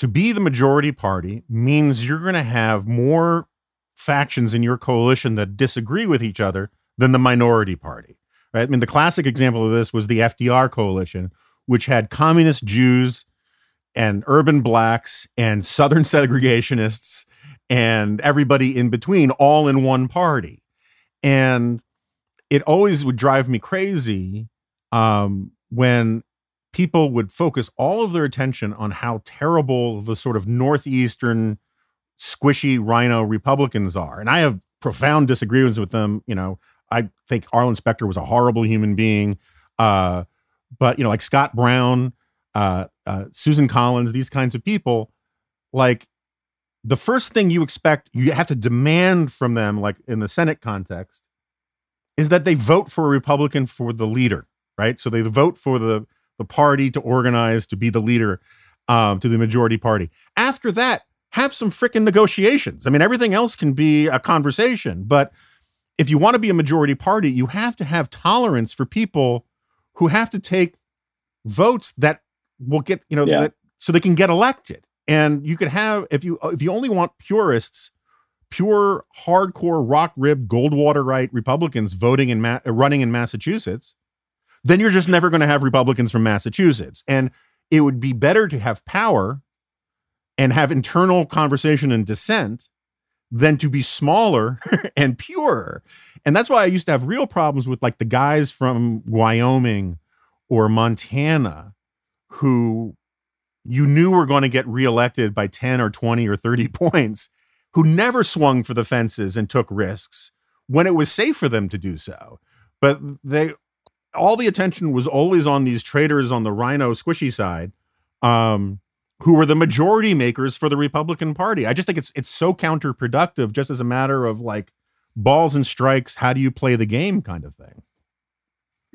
To be the majority party means you're going to have more factions in your coalition that disagree with each other than the minority party. Right? I mean, the classic example of this was the FDR coalition, which had communist Jews and urban blacks and Southern segregationists and everybody in between all in one party. And it always would drive me crazy um, when people would focus all of their attention on how terrible the sort of northeastern squishy RINO Republicans are. And I have profound disagreements with them. You know, I think Arlen Specter was a horrible human being. Uh, but you know, like Scott Brown, uh, uh, Susan Collins, these kinds of people, like the first thing you expect, you have to demand from them, like in the Senate context, is that they vote for a Republican for the leader, right? So they vote for the the party to organize to be the leader um, to the majority party. After that, have some freaking negotiations. I mean, everything else can be a conversation, but if you want to be a majority party, you have to have tolerance for people who have to take votes that will get you know yeah. that, so they can get elected. And you could have if you if you only want purists pure hardcore rock ribbed Goldwaterite Republicans voting in Ma- uh, running in Massachusetts, then you're just never going to have Republicans from Massachusetts. And it would be better to have power and have internal conversation and dissent than to be smaller and purer. And that's why I used to have real problems with like the guys from Wyoming or Montana who you knew were going to get reelected by 10 or 20 or 30 points who never swung for the fences and took risks when it was safe for them to do so. But they, all the attention was always on these traders on the RINO squishy side, um, who were the majority makers for the Republican Party. I just think it's it's so counterproductive, just as a matter of like balls and strikes. How do you play the game, kind of thing.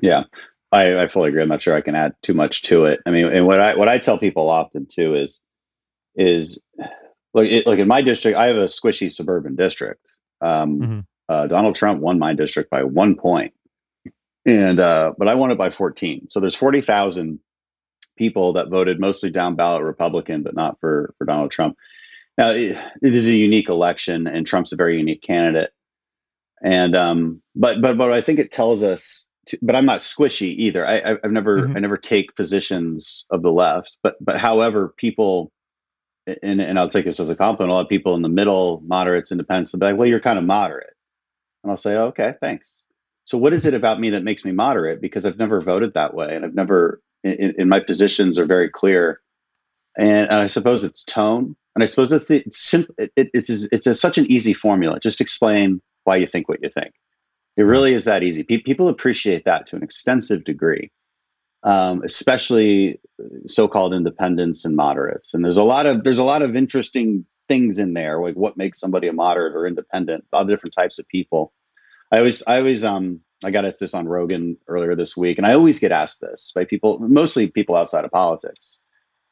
Yeah, I, I fully agree. I'm not sure I can add too much to it. I mean, and what I what I tell people often too is is like it, like in my district, I have a squishy suburban district. Um, mm-hmm. uh, Donald Trump won my district by one point, and uh, but I won it by 14. So there's 40,000 people that voted mostly down ballot Republican, but not for for Donald Trump. Now it, it is a unique election, and Trump's a very unique candidate. And um, but but but I think it tells us. To, but I'm not squishy either. I, I've never mm-hmm. I never take positions of the left. But but however, people and, and I'll take this as a compliment. A lot of people in the middle, moderates, independents, will be like, well, you're kind of moderate. And I'll say, okay, thanks. So what is it about me that makes me moderate? Because I've never voted that way. And I've never, in, in my positions are very clear. And, and, I suppose it's tone. And I suppose it's, it's, simple, it, it's, it's a, such an easy formula. Just explain why you think what you think. It really is that easy. people appreciate that to an extensive degree um, especially so-called independents and moderates. And there's a lot of there's a lot of interesting things in there, like what makes somebody a moderate or independent. All the different types of people. I always I always um I got asked this on Rogan earlier this week, and I always get asked this by people, mostly people outside of politics.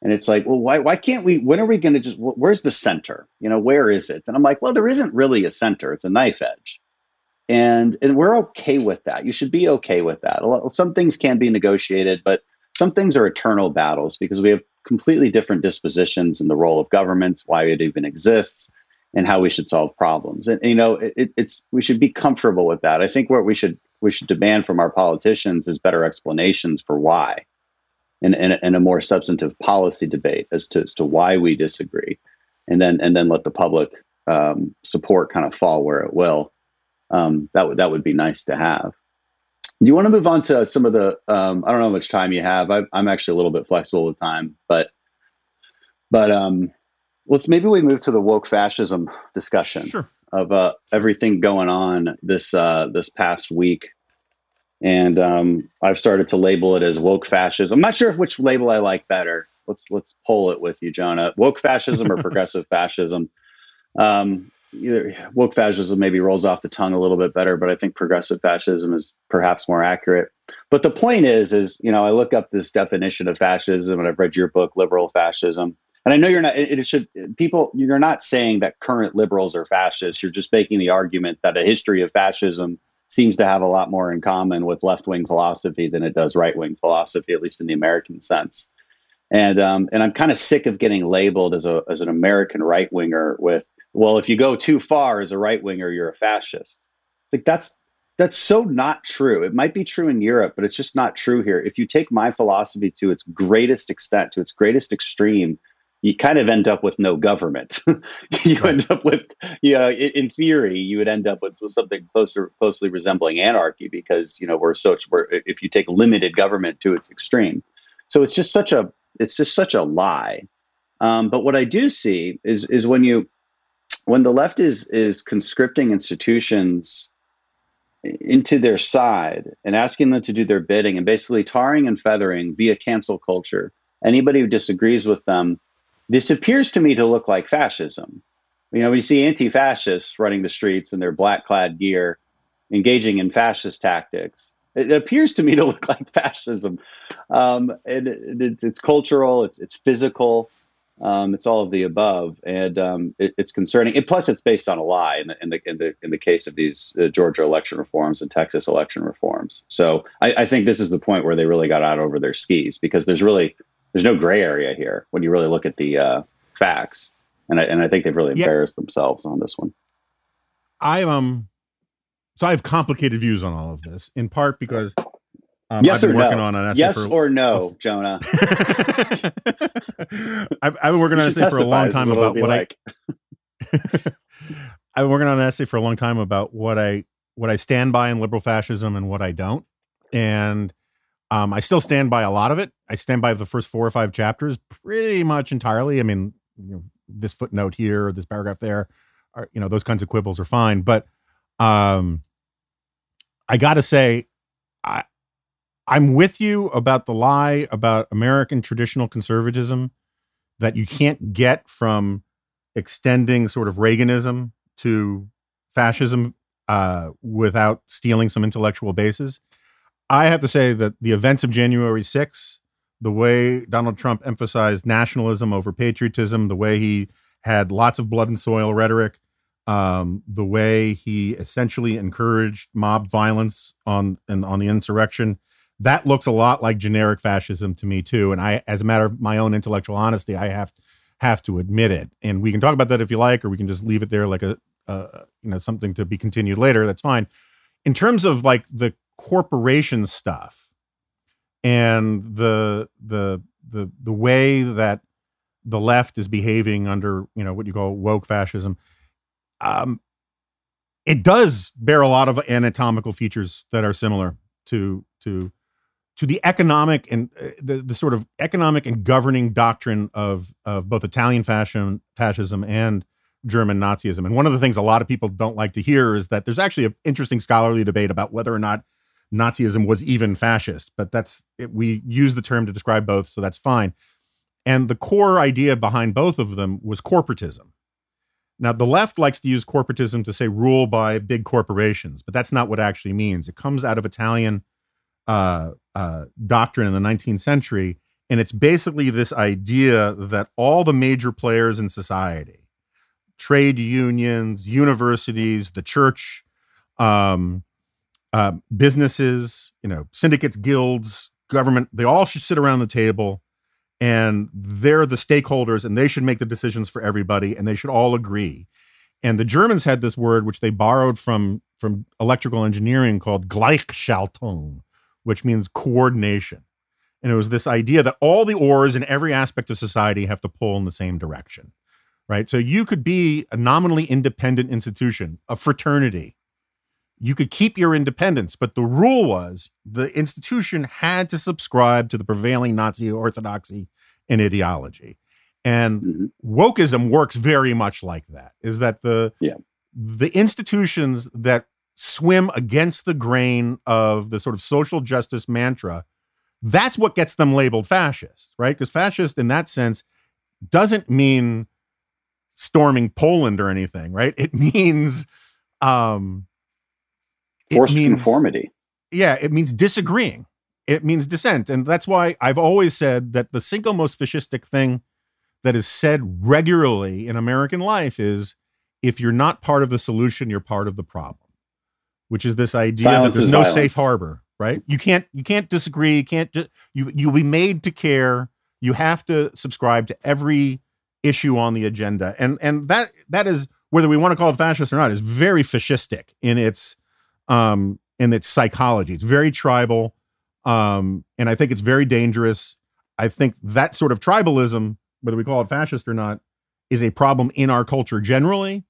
And it's like, well, why why can't we? When are we going to just? Where's the center? You know, where is it? And I'm like, well, there isn't really a center. It's a knife edge and and we're okay with that. You should be okay with that. Some things can be negotiated, but some things are eternal battles because we have completely different dispositions in the role of government, why it even exists, and how we should solve problems. And, and you know, it, it's we should be comfortable with that. I think what we should we should demand from our politicians is better explanations for why, and, and, and a more substantive policy debate as to as to why we disagree, and then and then let the public um, support kind of fall where it will. Um, that would that would be nice to have. Do you want to move on to some of the? Um, I don't know how much time you have. I, am actually a little bit flexible with time, but but um, let's maybe we move to the woke fascism discussion sure. of uh, everything going on this uh, this past week, and um, I've started to label it as woke fascism. I'm not sure which label I like better. Let's let's pull it with you, Jonah. Woke fascism or progressive fascism. Um, either woke fascism maybe rolls off the tongue a little bit better, but I think progressive fascism is perhaps more accurate. But the point is, is you know, I look up this definition of fascism, and I've read your book, Liberal Fascism, and I know you're not. It should people. You're not saying that current liberals are fascists. You're just making the argument that a history of fascism seems to have a lot more in common with left wing philosophy than it does right wing philosophy, at least in the American sense. And um, and I'm kind of sick of getting labeled as a as an American right winger with well, if you go too far as a right winger, you're a fascist. Like that's that's so not true. It might be true in Europe, but it's just not true here. If you take my philosophy to its greatest extent, to its greatest extreme, you kind of end up with no government. you right. end up with, you know, in theory, you would end up with, something closer, closely resembling anarchy because you know we're such. We're if you take limited government to its extreme, so it's just such a, it's just such a lie. Um, but what I do see is is when you when the left is is conscripting institutions into their side and asking them to do their bidding and basically tarring and feathering via cancel culture anybody who disagrees with them this appears to me to look like fascism. You know we see anti-fascists running the streets in their black clad gear engaging in fascist tactics. It appears to me to look like fascism. Um, and it, it's cultural it's, it's physical um, it's all of the above, and um, it, it's concerning. And plus, it's based on a lie in the in the in the, in the case of these uh, Georgia election reforms and Texas election reforms. So I, I, think this is the point where they really got out over their skis because there's really there's no gray area here when you really look at the uh, facts, and I, and I think they've really embarrassed themselves on this one. I um, so I have complicated views on all of this, in part because um, yes or no? On an yes for, or no, Jonah. I've, I've, been working on an essay for a long time about what like. I. I've been working on an essay for a long time about what I what I stand by in liberal fascism and what I don't, and um, I still stand by a lot of it. I stand by the first four or five chapters pretty much entirely. I mean, you know, this footnote here, this paragraph there, are, you know, those kinds of quibbles are fine, but um, I got to say, I I'm with you about the lie about American traditional conservatism that you can't get from extending sort of Reaganism to fascism uh, without stealing some intellectual bases. I have to say that the events of January 6, the way Donald Trump emphasized nationalism over patriotism, the way he had lots of blood and soil rhetoric, um, the way he essentially encouraged mob violence on and on the insurrection, that looks a lot like generic fascism to me too. And I, as a matter of my own intellectual honesty, I have have to admit it. And we can talk about that if you like, or we can just leave it there like a, uh, you know something to be continued later. That's fine. In terms of like the corporation stuff and the the the the way that the left is behaving under you know what you call woke fascism um it does bear a lot of anatomical features that are similar to to to the economic and uh, the, the sort of economic and governing doctrine of of both Italian fascism and German Nazism. And one of the things a lot of people don't like to hear is that there's actually an interesting scholarly debate about whether or not Nazism was even fascist. But that's it, we use the term to describe both, so that's fine. And the core idea behind both of them was corporatism. Now, the left likes to use corporatism to say rule by big corporations, but that's not what it actually means. It comes out of Italian uh, uh, doctrine in the 19th century. And it's basically this idea that all the major players in society, trade unions, universities, the church, um, uh, businesses, you know, syndicates, guilds, government, they all should sit around the table and they're the stakeholders and they should make the decisions for everybody and they should all agree. And the Germans had this word which they borrowed from from electrical engineering called Gleichschaltung, which means coordination. And it was this idea that all the oars in every aspect of society have to pull in the same direction. Right? So you could be a nominally independent institution, a fraternity, you could keep your independence, but the rule was the institution had to subscribe to the prevailing Nazi orthodoxy and ideology. And mm-hmm. wokeism works very much like that. Is that the yeah. the institutions that swim against the grain of the sort of social justice mantra, that's what gets them labeled fascist, right? Because fascist in that sense doesn't mean storming Poland or anything, right? It means um forced means, conformity. Yeah, it means disagreeing. It means dissent. And that's why I've always said that the single most fascistic thing that is said regularly in American life is if you're not part of the solution, you're part of the problem. Which is this idea Silence that there's no violence. safe harbor, right? You can't you can't disagree, you can't just you you'll be made to care. You have to subscribe to every issue on the agenda. And and that that is whether we want to call it fascist or not is very fascistic in its um, in its psychology. It's very tribal, um, and I think it's very dangerous. I think that sort of tribalism, whether we call it fascist or not, is a problem in our culture generally,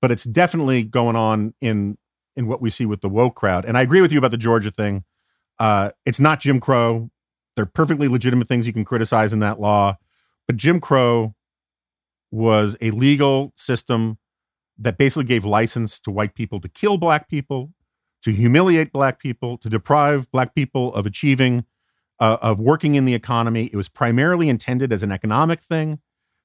but it's definitely going on in in what we see with the woke crowd. And I agree with you about the Georgia thing. Uh, it's not Jim Crow. There are perfectly legitimate things you can criticize in that law, but Jim Crow was a legal system that basically gave license to white people to kill black people to humiliate black people, to deprive black people of achieving, uh, of working in the economy. It was primarily intended as an economic thing.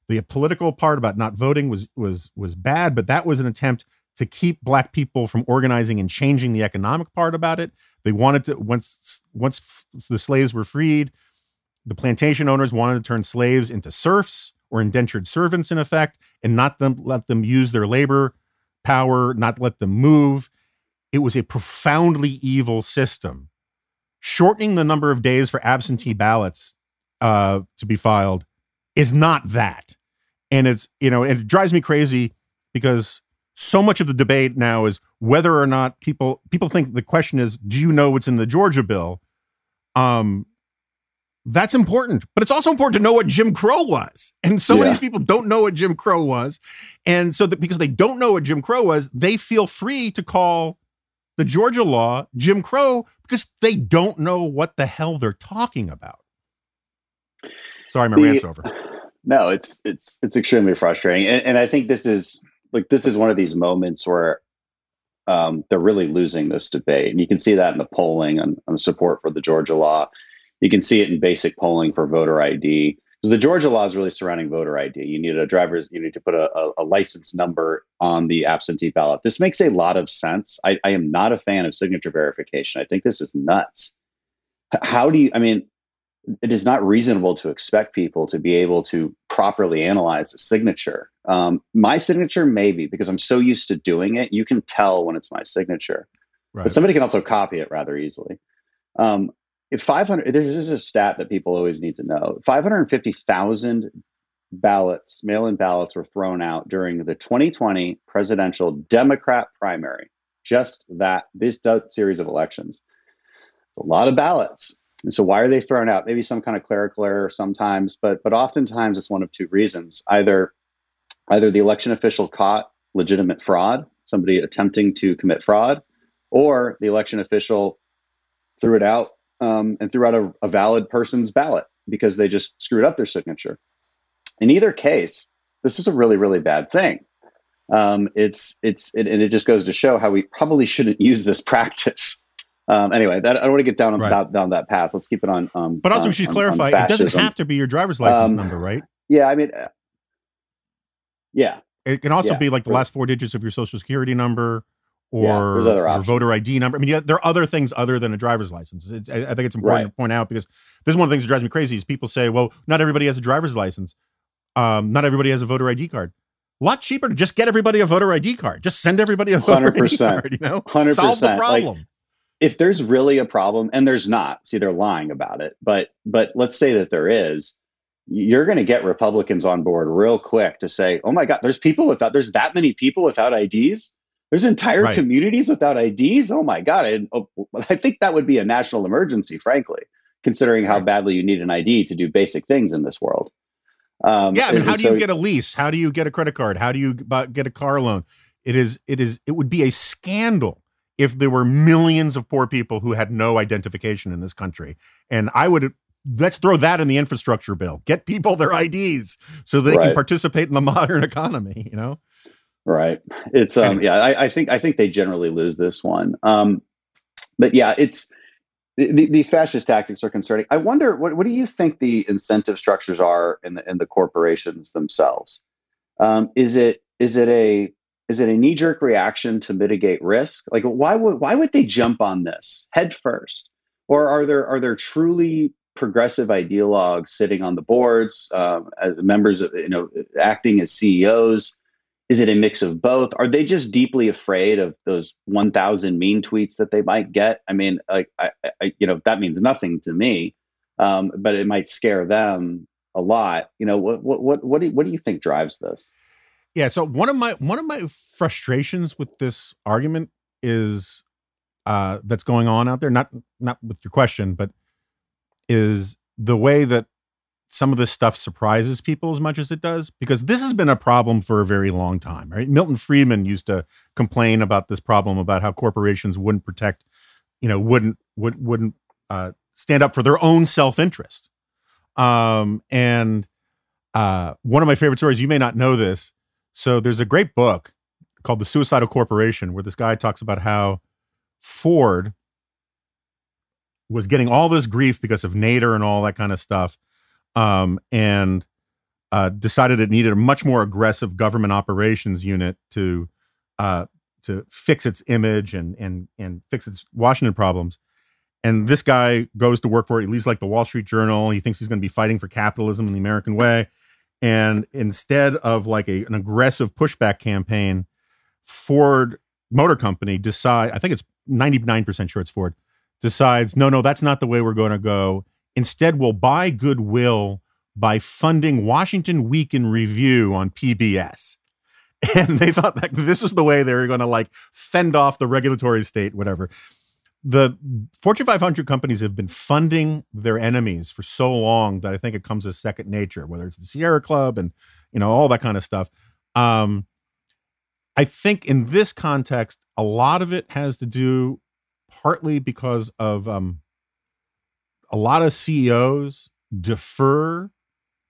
The political part about not voting was was was bad, but that was an attempt to keep black people from organizing and changing the economic part about it. They wanted to once once the slaves were freed, the plantation owners wanted to turn slaves into serfs or indentured servants in effect, and not them let them use their labor power, not let them move it was a profoundly evil system. Shortening the number of days for absentee ballots uh, to be filed is not that. And it's, you know, and it drives me crazy because so much of the debate now is whether or not people people think the question is, do you know what's in the Georgia bill? Um, that's important, but it's also important to know what Jim Crow was. And so yeah. many people don't know what Jim Crow was. And so that because they don't know what Jim Crow was, they feel free to call the Georgia law Jim Crow because they don't know what the hell they're talking about. Sorry, my the, rant's over. No, it's it's it's extremely frustrating, and, and I think this is like this is one of these moments where um, they're really losing this debate, and you can see that in the polling on, on support for the Georgia law. You can see it in basic polling for voter ID because the Georgia law is really surrounding voter ID. You need a driver's, you need to put a, a, a, license number on the absentee ballot. This makes a lot of sense. I, I am not a fan of signature verification. I think this is nuts. How do you, I mean, it is not reasonable to expect people to be able to properly analyze a signature. Um, my signature, maybe, because I'm so used to doing it, you can tell when it's my signature. Right. But somebody can also copy it rather easily. Um, if 500 this is a stat that people always need to know 550,000 ballots mail-in ballots were thrown out during the 2020 presidential democrat primary just that this series of elections it's a lot of ballots and so why are they thrown out maybe some kind of clerical error sometimes but but oftentimes it's one of two reasons either either the election official caught legitimate fraud somebody attempting to commit fraud or the election official threw it out um, and threw out a, a valid person's ballot because they just screwed up their signature. In either case, this is a really, really bad thing. Um, it's it's it, and it just goes to show how we probably shouldn't use this practice. Um, anyway, that, I don't want to get down right. down, down that path. Let's keep it on. Um, but also, we should clarify: it doesn't have to be your driver's license um, number, right? Yeah, I mean, uh, yeah, it can also yeah, be like the last four digits of your social security number or, yeah, voter ID number. I mean, yeah, there are other things other than a driver's license. It, I, I, think it's important right. to point out because this is one of the things that drives me crazy is people say, well, not everybody has a driver's license. Um, not everybody has a voter ID card. A lot cheaper to just get everybody a voter ID card. Just send everybody a voter 100%, ID card, you know? 100%. Solve the problem. Like, if there's really a problem, and there's not, see, they're lying about it, but but let's say that there is, you're going to get Republicans on board real quick to say, "Oh my God, there's people without there's that many people without IDs. There's entire right. communities without IDs. Oh my God, I, oh, I think that would be a national emergency, frankly, considering how badly you need an ID to do basic things in this world." Um, yeah, I mean, how do so, you get a lease? How do you get a credit card? How do you get a car loan? It is it is it would be a scandal if there were millions of poor people who had no identification in this country. And I would let's throw that in the infrastructure bill. Get people their IDs so they right. can participate in the modern economy, you know? Right. It's um yeah, I, I think I think they generally lose this one. Um but yeah, it's th- these fascist tactics are concerning. I wonder what what do you think the incentive structures are in the in the corporations themselves? Um, is it is it a is it a knee jerk reaction to mitigate risk? Like why would why would they jump on this head first? Or are there are there truly progressive ideologues sitting on the boards um, as members of you know acting as CEOs? Is it a mix of both? Are they just deeply afraid of those 1,000 mean tweets that they might get? I mean, like, I, I, you know, that means nothing to me, um, but it might scare them a lot. You know, what, what, what, what do what do you think drives this? Yeah. So one of my one of my frustrations with this argument is uh, that's going on out there. Not not with your question, but is the way that some of this stuff surprises people as much as it does because this has been a problem for a very long time right milton friedman used to complain about this problem about how corporations wouldn't protect you know wouldn't would, wouldn't uh, stand up for their own self-interest um, and uh, one of my favorite stories you may not know this so there's a great book called the suicidal corporation where this guy talks about how ford was getting all this grief because of nader and all that kind of stuff um, and uh, decided it needed a much more aggressive government operations unit to uh, to fix its image and and and fix its Washington problems. And this guy goes to work for it. He leaves like the Wall Street Journal. He thinks he's going to be fighting for capitalism in the American way. And instead of like a, an aggressive pushback campaign, Ford Motor Company decide. I think it's ninety nine percent sure it's Ford decides. No, no, that's not the way we're going to go. Instead, we'll buy goodwill by funding Washington Week in Review on PBS. And they thought that this was the way they were going to like fend off the regulatory state, whatever. The Fortune 500 companies have been funding their enemies for so long that I think it comes as second nature, whether it's the Sierra Club and, you know, all that kind of stuff. Um, I think in this context, a lot of it has to do partly because of um, a lot of CEOs defer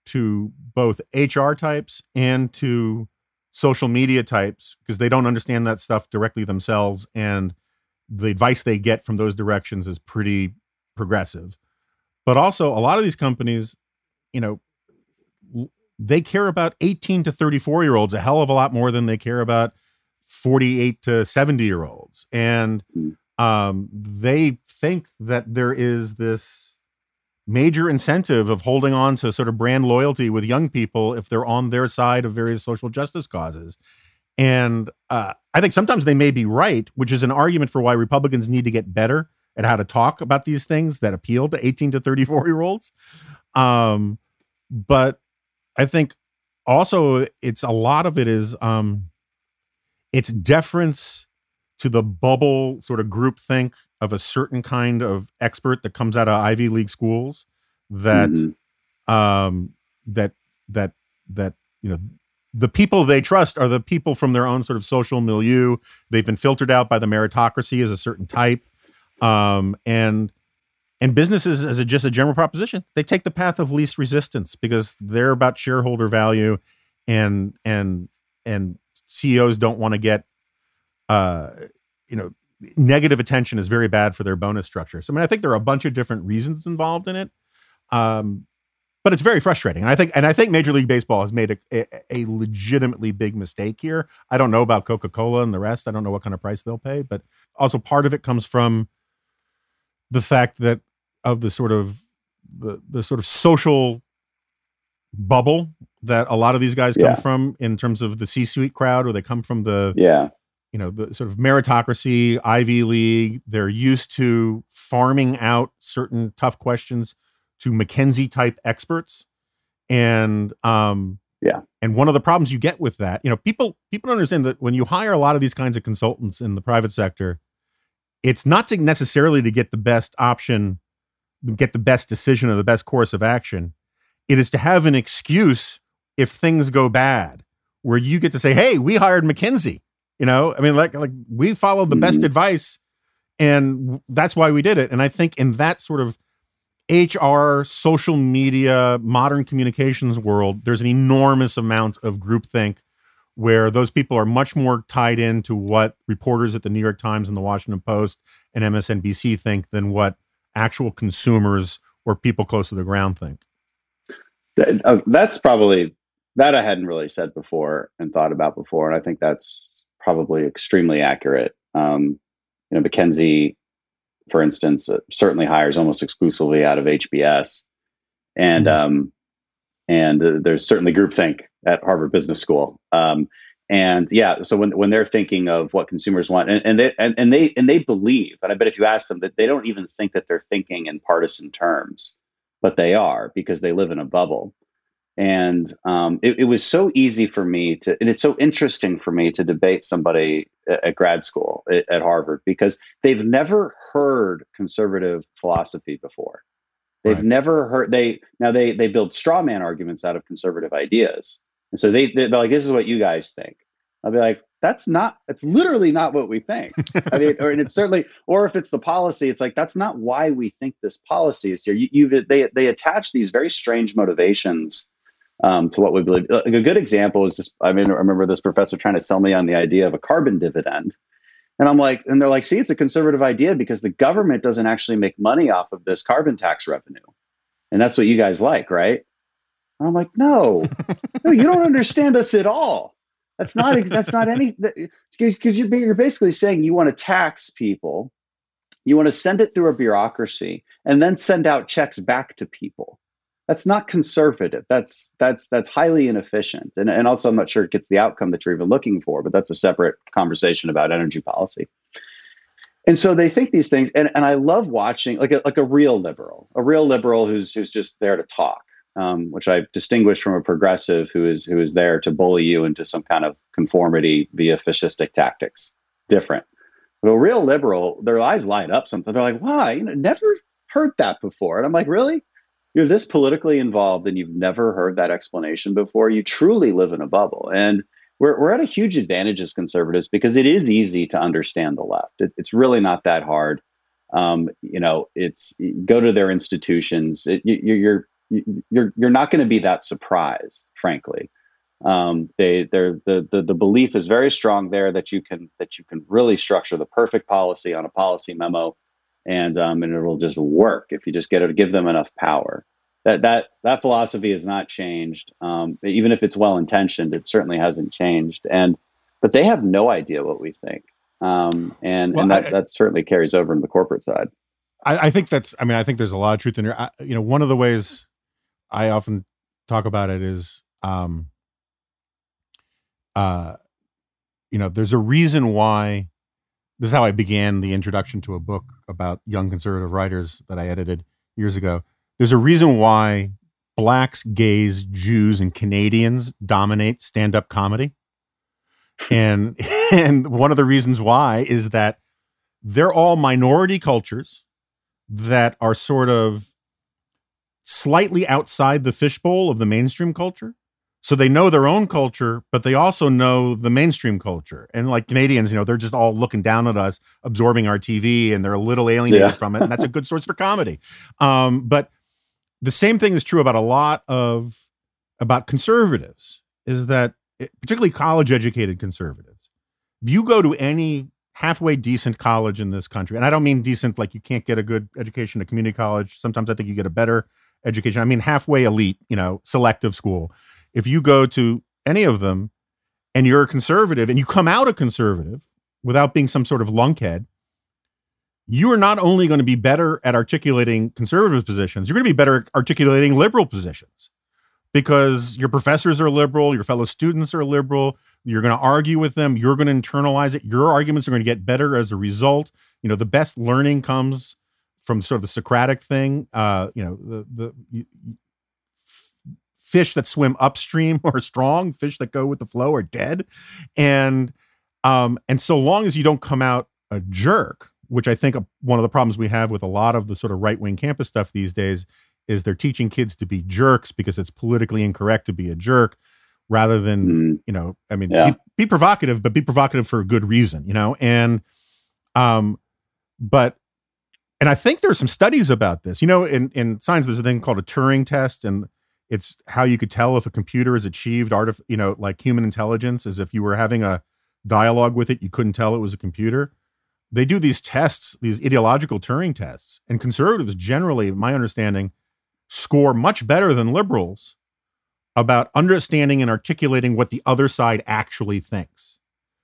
to both HR types and to social media types because they don't understand that stuff directly themselves and the advice they get from those directions is pretty progressive but also a lot of these companies you know they care about 18 to 34 year olds a hell of a lot more than they care about 48 to 70 year olds and hmm. um, they think that there is this major incentive of holding on to sort of brand loyalty with young people if they're on their side of various social justice causes. And uh, I think sometimes they may be right, which is an argument for why Republicans need to get better at how to talk about these things that appeal to 18 to 34 year olds. Um, but I think also it's a lot of it is um, it's deference to the bubble sort of group think of a certain kind of expert that comes out of Ivy League schools that mm-hmm. um that that that you know the people they trust are the people from their own sort of social milieu. They've been filtered out by the meritocracy as a certain type. Um, and and businesses as a, just a general proposition, they take the path of least resistance because they're about shareholder value and and and CEOs don't want to get uh, you know, negative attention is very bad for their bonus structure. So I mean, I think there are a bunch of different reasons involved in it. Um, but it's very frustrating. And I think, and I think Major League Baseball has made a, a, a legitimately big mistake here. I don't know about Coca Cola and the rest. I don't know what kind of price they'll pay, but also part of it comes from the fact that of the sort of the the sort of social bubble that a lot of these guys come yeah. from in terms of the C-suite crowd, or they come from the yeah you know the sort of meritocracy ivy league they're used to farming out certain tough questions to mckinsey type experts And um, yeah. And one of the problems you get with that, you know, people people don't understand that when you hire a lot of these kinds of consultants in the private sector, it's not to necessarily to get the best option, get the best decision or the best course of action. It is to have an excuse if things go bad, where you get to say, "Hey, we hired McKinsey." You know, I mean, like like we followed the mm-hmm. best advice, and that's why we did it. And I think in that sort of HR, social media, modern communications world, there's an enormous amount of groupthink where those people are much more tied into what reporters at the New York Times and the Washington Post and MSNBC think than what actual consumers or people close to the ground think. Uh, that's probably that I hadn't really said before and thought about before, and I think that's probably extremely accurate. Um, you know, McKinsey for instance, uh, certainly hires almost exclusively out of HBS, and mm-hmm. um, and uh, there's certainly groupthink at Harvard Business School. Um, and yeah, so when when they're thinking of what consumers want, and, and they and, and they and they believe, and I bet if you ask them that they don't even think that they're thinking in partisan terms, but they are because they live in a bubble. And um, it, it, was so easy for me to, and it's so interesting for me to debate somebody at, at grad school at, at, Harvard because they've never heard conservative philosophy before. They've right. never heard they now they they build straw man arguments out of conservative ideas, and so they they're like, "This is what you guys think." I'll be like, "That's not. It's literally not what we think." I mean, or and it's certainly, or if it's the policy, it's like that's not why we think this policy is here. You, you've they they attach these very strange motivations um, to what we believe. A good example is just, I mean, I remember this professor trying to sell me on the idea of a carbon dividend. And I'm like, and they're like, see, it's a conservative idea because the government doesn't actually make money off of this carbon tax revenue. And that's what you guys like, right? And I'm like, no, no, you don't understand us at all. That's not, that's not any, because you're, you're basically saying you want to tax people, you want to send it through a bureaucracy, and then send out checks back to people that's not conservative. That's that's that's highly inefficient, and and also I'm not sure it gets the outcome that you're even looking for. But that's a separate conversation about energy policy. And so they think these things, and, and I love watching like a like a real liberal, a real liberal who's who's just there to talk, um, which I distinguish from a progressive who is who is there to bully you into some kind of conformity via fascistic tactics. Different. But a real liberal, their eyes light up something. They're like, "Why? You know, never heard that before." And I'm like, "Really?" You're this politically involved and you've never heard that explanation before, you truly live in a bubble. And we're, we're at a huge advantage as conservatives because it is easy to understand the left. It, it's really not that hard. Um, you know, it's go to their institutions. It, you, you're you're you're not going to be that surprised, frankly. Um, they they're the, the the belief is very strong there that you can that you can really structure the perfect policy on a policy memo and um, and it will just work if you just get to give them enough power. That that that philosophy has not changed. Um, even if it's well intentioned, it certainly hasn't changed. And but they have no idea what we think, um, and well, and that, I, that certainly carries over in the corporate side. I, I, think that's. I mean, I think there's a lot of truth in here. I, you know, one of the ways I often talk about it is, um, uh, you know, there's a reason why this is how I began the introduction to a book about young conservative writers that I edited years ago. There's a reason why blacks, gays, Jews, and Canadians dominate stand-up comedy. And and one of the reasons why is that they're all minority cultures that are sort of slightly outside the fishbowl of the mainstream culture so they know their own culture, but they also know the mainstream culture. And like Canadians, you know, they're just all looking down at us, absorbing our TV, and they're a little alienated yeah. from it. And that's a good source for comedy. Um, but the same thing is true about a lot of about conservatives, is that it, particularly college educated conservatives. If you go to any halfway decent college in this country, and I don't mean decent like you can't get a good education at community college. Sometimes I think you get a better education. I mean halfway elite, you know, selective school if you go to any of them and you're a conservative and you come out a conservative without being some sort of lunkhead, you are not only going to be better at articulating conservative positions, you're going to be better at articulating liberal positions because your professors are liberal, your fellow students are liberal, you're going to argue with them, you're going to internalize it, your arguments are going to get better as a result. You know, the best learning comes from sort of the Socratic thing. Uh, you know, the the fish that swim upstream are strong, fish that go with the flow are dead. And um, and so long as you don't come out a jerk, which I think one of the problems we have with a lot of the sort of right wing campus stuff these days is they're teaching kids to be jerks because it's politically incorrect to be a jerk rather than, mm. you know, I mean, yeah. be, be, provocative, but be provocative for a good reason, you know? And, um, but, and I think there's some studies about this, you know, in, in science, there's a thing called a Turing test and it's how you could tell if a computer has achieved art of, you know, like human intelligence is if you were having a dialogue with it, you couldn't tell it was a computer they do these tests, these ideological Turing tests, and conservatives generally, my understanding, score much better than liberals about understanding and articulating what the other side actually thinks.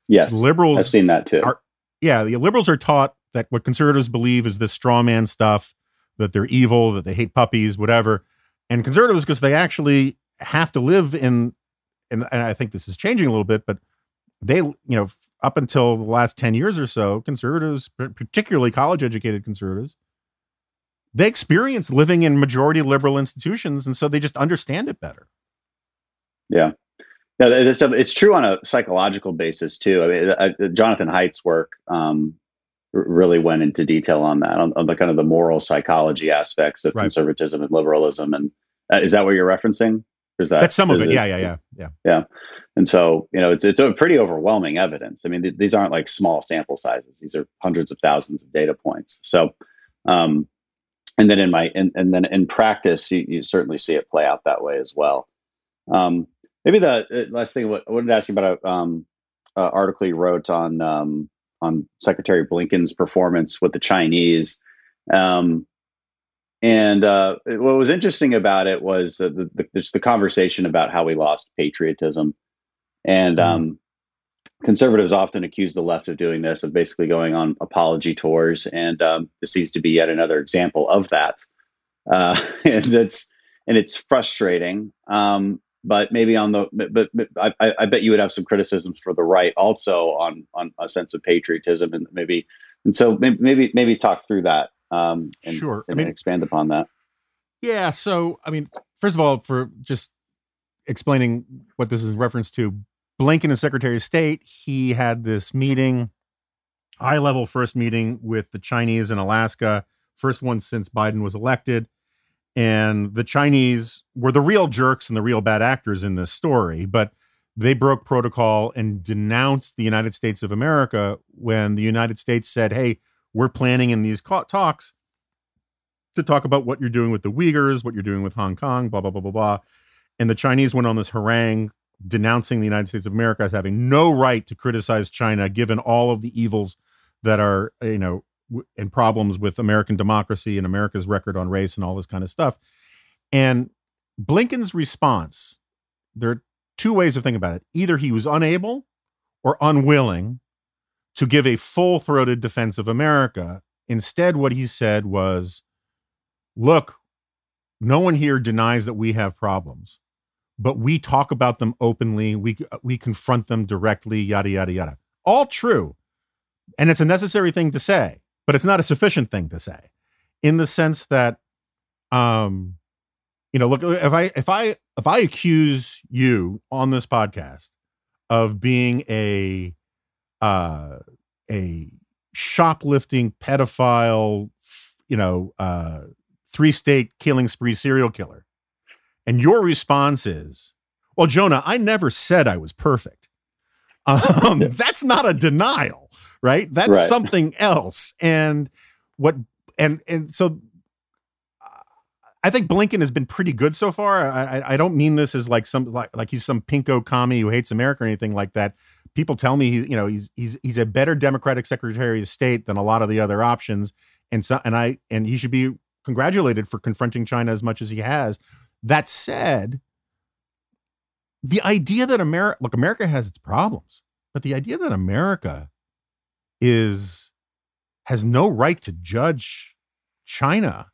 Yes, liberals. I've seen that too. Are, yeah, the liberals are taught that what conservatives believe is this straw man stuff, that they're evil, that they hate puppies, whatever. And conservatives, because they actually have to live in, and, and I think this is changing a little bit, but they, you know, up until the last 10 years or so, conservatives, particularly college educated conservatives, they experience living in majority liberal institutions. And so they just understand it better. Yeah. Yeah, it's, true on a psychological basis too. I mean, I, Jonathan Haidt's work um, really went into detail on that, on, on, the kind of the moral psychology aspects of right. conservatism and liberalism. And uh, is that what you're referencing? Is that, That's some of it. it. Yeah, yeah, yeah, yeah. Yeah. And so, you know, it's it's a pretty overwhelming evidence. I mean, th- these aren't like small sample sizes; these are hundreds of thousands of data points. So, um, and then in my and, and then in practice, you, you, certainly see it play out that way as well. Um, maybe the uh, last thing I wanted to ask you about a um, uh, article you wrote on um, on Secretary Blinken's performance with the Chinese. Um, and uh, what was interesting about it was the, the, just the conversation about how we lost patriotism. And mm-hmm. um, conservatives often accuse the left of doing this, of basically going on apology tours. And um, this seems to be yet another example of that. Uh, and it's and it's frustrating. Um, but maybe on the but, but I, I, bet you would have some criticisms for the right also on on a sense of patriotism and maybe and so maybe maybe talk through that um, and, sure. And I mean, expand upon that. Yeah. So, I mean, first of all, for just explaining what this is in reference to, Blinken as Secretary of State, he had this meeting, high level first meeting with the Chinese in Alaska, first one since Biden was elected. And the Chinese were the real jerks and the real bad actors in this story, but they broke protocol and denounced the United States of America when the United States said, hey, we're planning in these talks to talk about what you're doing with the Uyghurs, what you're doing with Hong Kong, blah, blah, blah, blah, blah. And the Chinese went on this harangue denouncing the United States of America as having no right to criticize China, given all of the evils that are, you know, and problems with American democracy and America's record on race and all this kind of stuff. And Blinken's response, there are two ways of thinking about it. Either he was unable or unwilling to give a full throated defense of America. Instead, what he said was, look, no one here denies that we have problems, but we talk about them openly. We, we confront them directly, yada, yada, yada. All true. And it's a necessary thing to say, but it's not a sufficient thing to say in the sense that, um, you know, look, if I, if I, if I accuse you on this podcast of being a, uh, a shoplifting pedophile, you know, uh, three state killing spree serial killer, and your response is, "Well, Jonah, I never said I was perfect." Um, That's not a denial, right? That's right. something else. And what and and so I think Blinken has been pretty good so far. I, I, don't mean this as like some like like he's some pinko commie who hates America or anything like that people tell me he, you know he's he's he's a better Democratic Secretary of State than a lot of the other options, and so and I and he should be congratulated for confronting China as much as he has. That said, the idea that America look America has its problems, but the idea that America is has no right to judge China